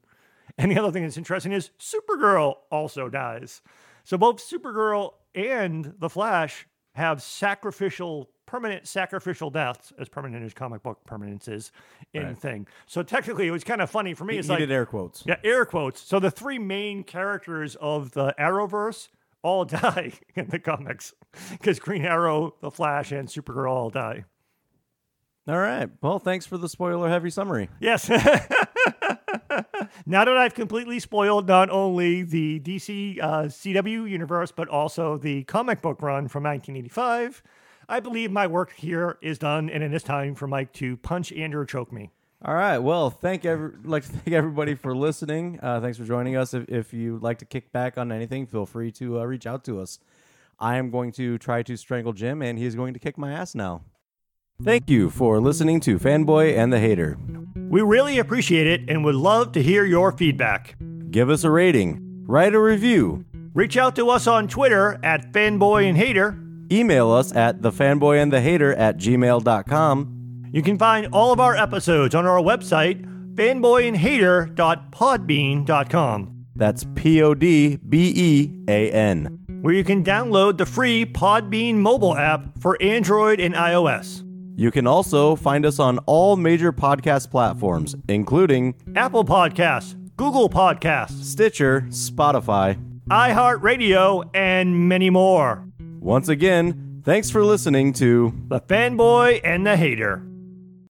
And the other thing that's interesting is Supergirl also dies. So both Supergirl and the Flash have sacrificial, permanent sacrificial deaths, as permanent as comic book permanence is in Right. thing. So technically, it was kind of funny for me. He, It's he like did air quotes. yeah, air quotes. So the three main characters of the Arrowverse all die in the comics because Green Arrow, the Flash, and Supergirl all die. All right. Well, thanks for the spoiler heavy summary. Yes. now that I've completely spoiled not only the DC uh, CW universe, but also the comic book run from 1985, I believe my work here is done, and it is time for Mike to punch Andrew choke me. All right. Well, thank every like to thank everybody for listening. Uh, thanks for joining us. If, if you'd like to kick back on anything, feel free to uh, reach out to us. I am going to try to strangle Jim, and he's going to kick my ass now. Thank you for listening to Fanboy and the Hater. We really appreciate it and would love to hear your feedback. Give us a rating, write a review, Reach out to us on Twitter at Fanboy and Hater. email us at thefanboyandthehater at gmail.com. You can find all of our episodes on our website, fanboyandhater.podbean.com, That's P O D B E A N. where you can download the free Podbean mobile app for Android and iOS. You can also find us on all major podcast platforms, including Apple Podcasts, Google Podcasts, Stitcher, Spotify. iHeartRadio, and many more. Once again, thanks for listening to The Fanboy and the Hater.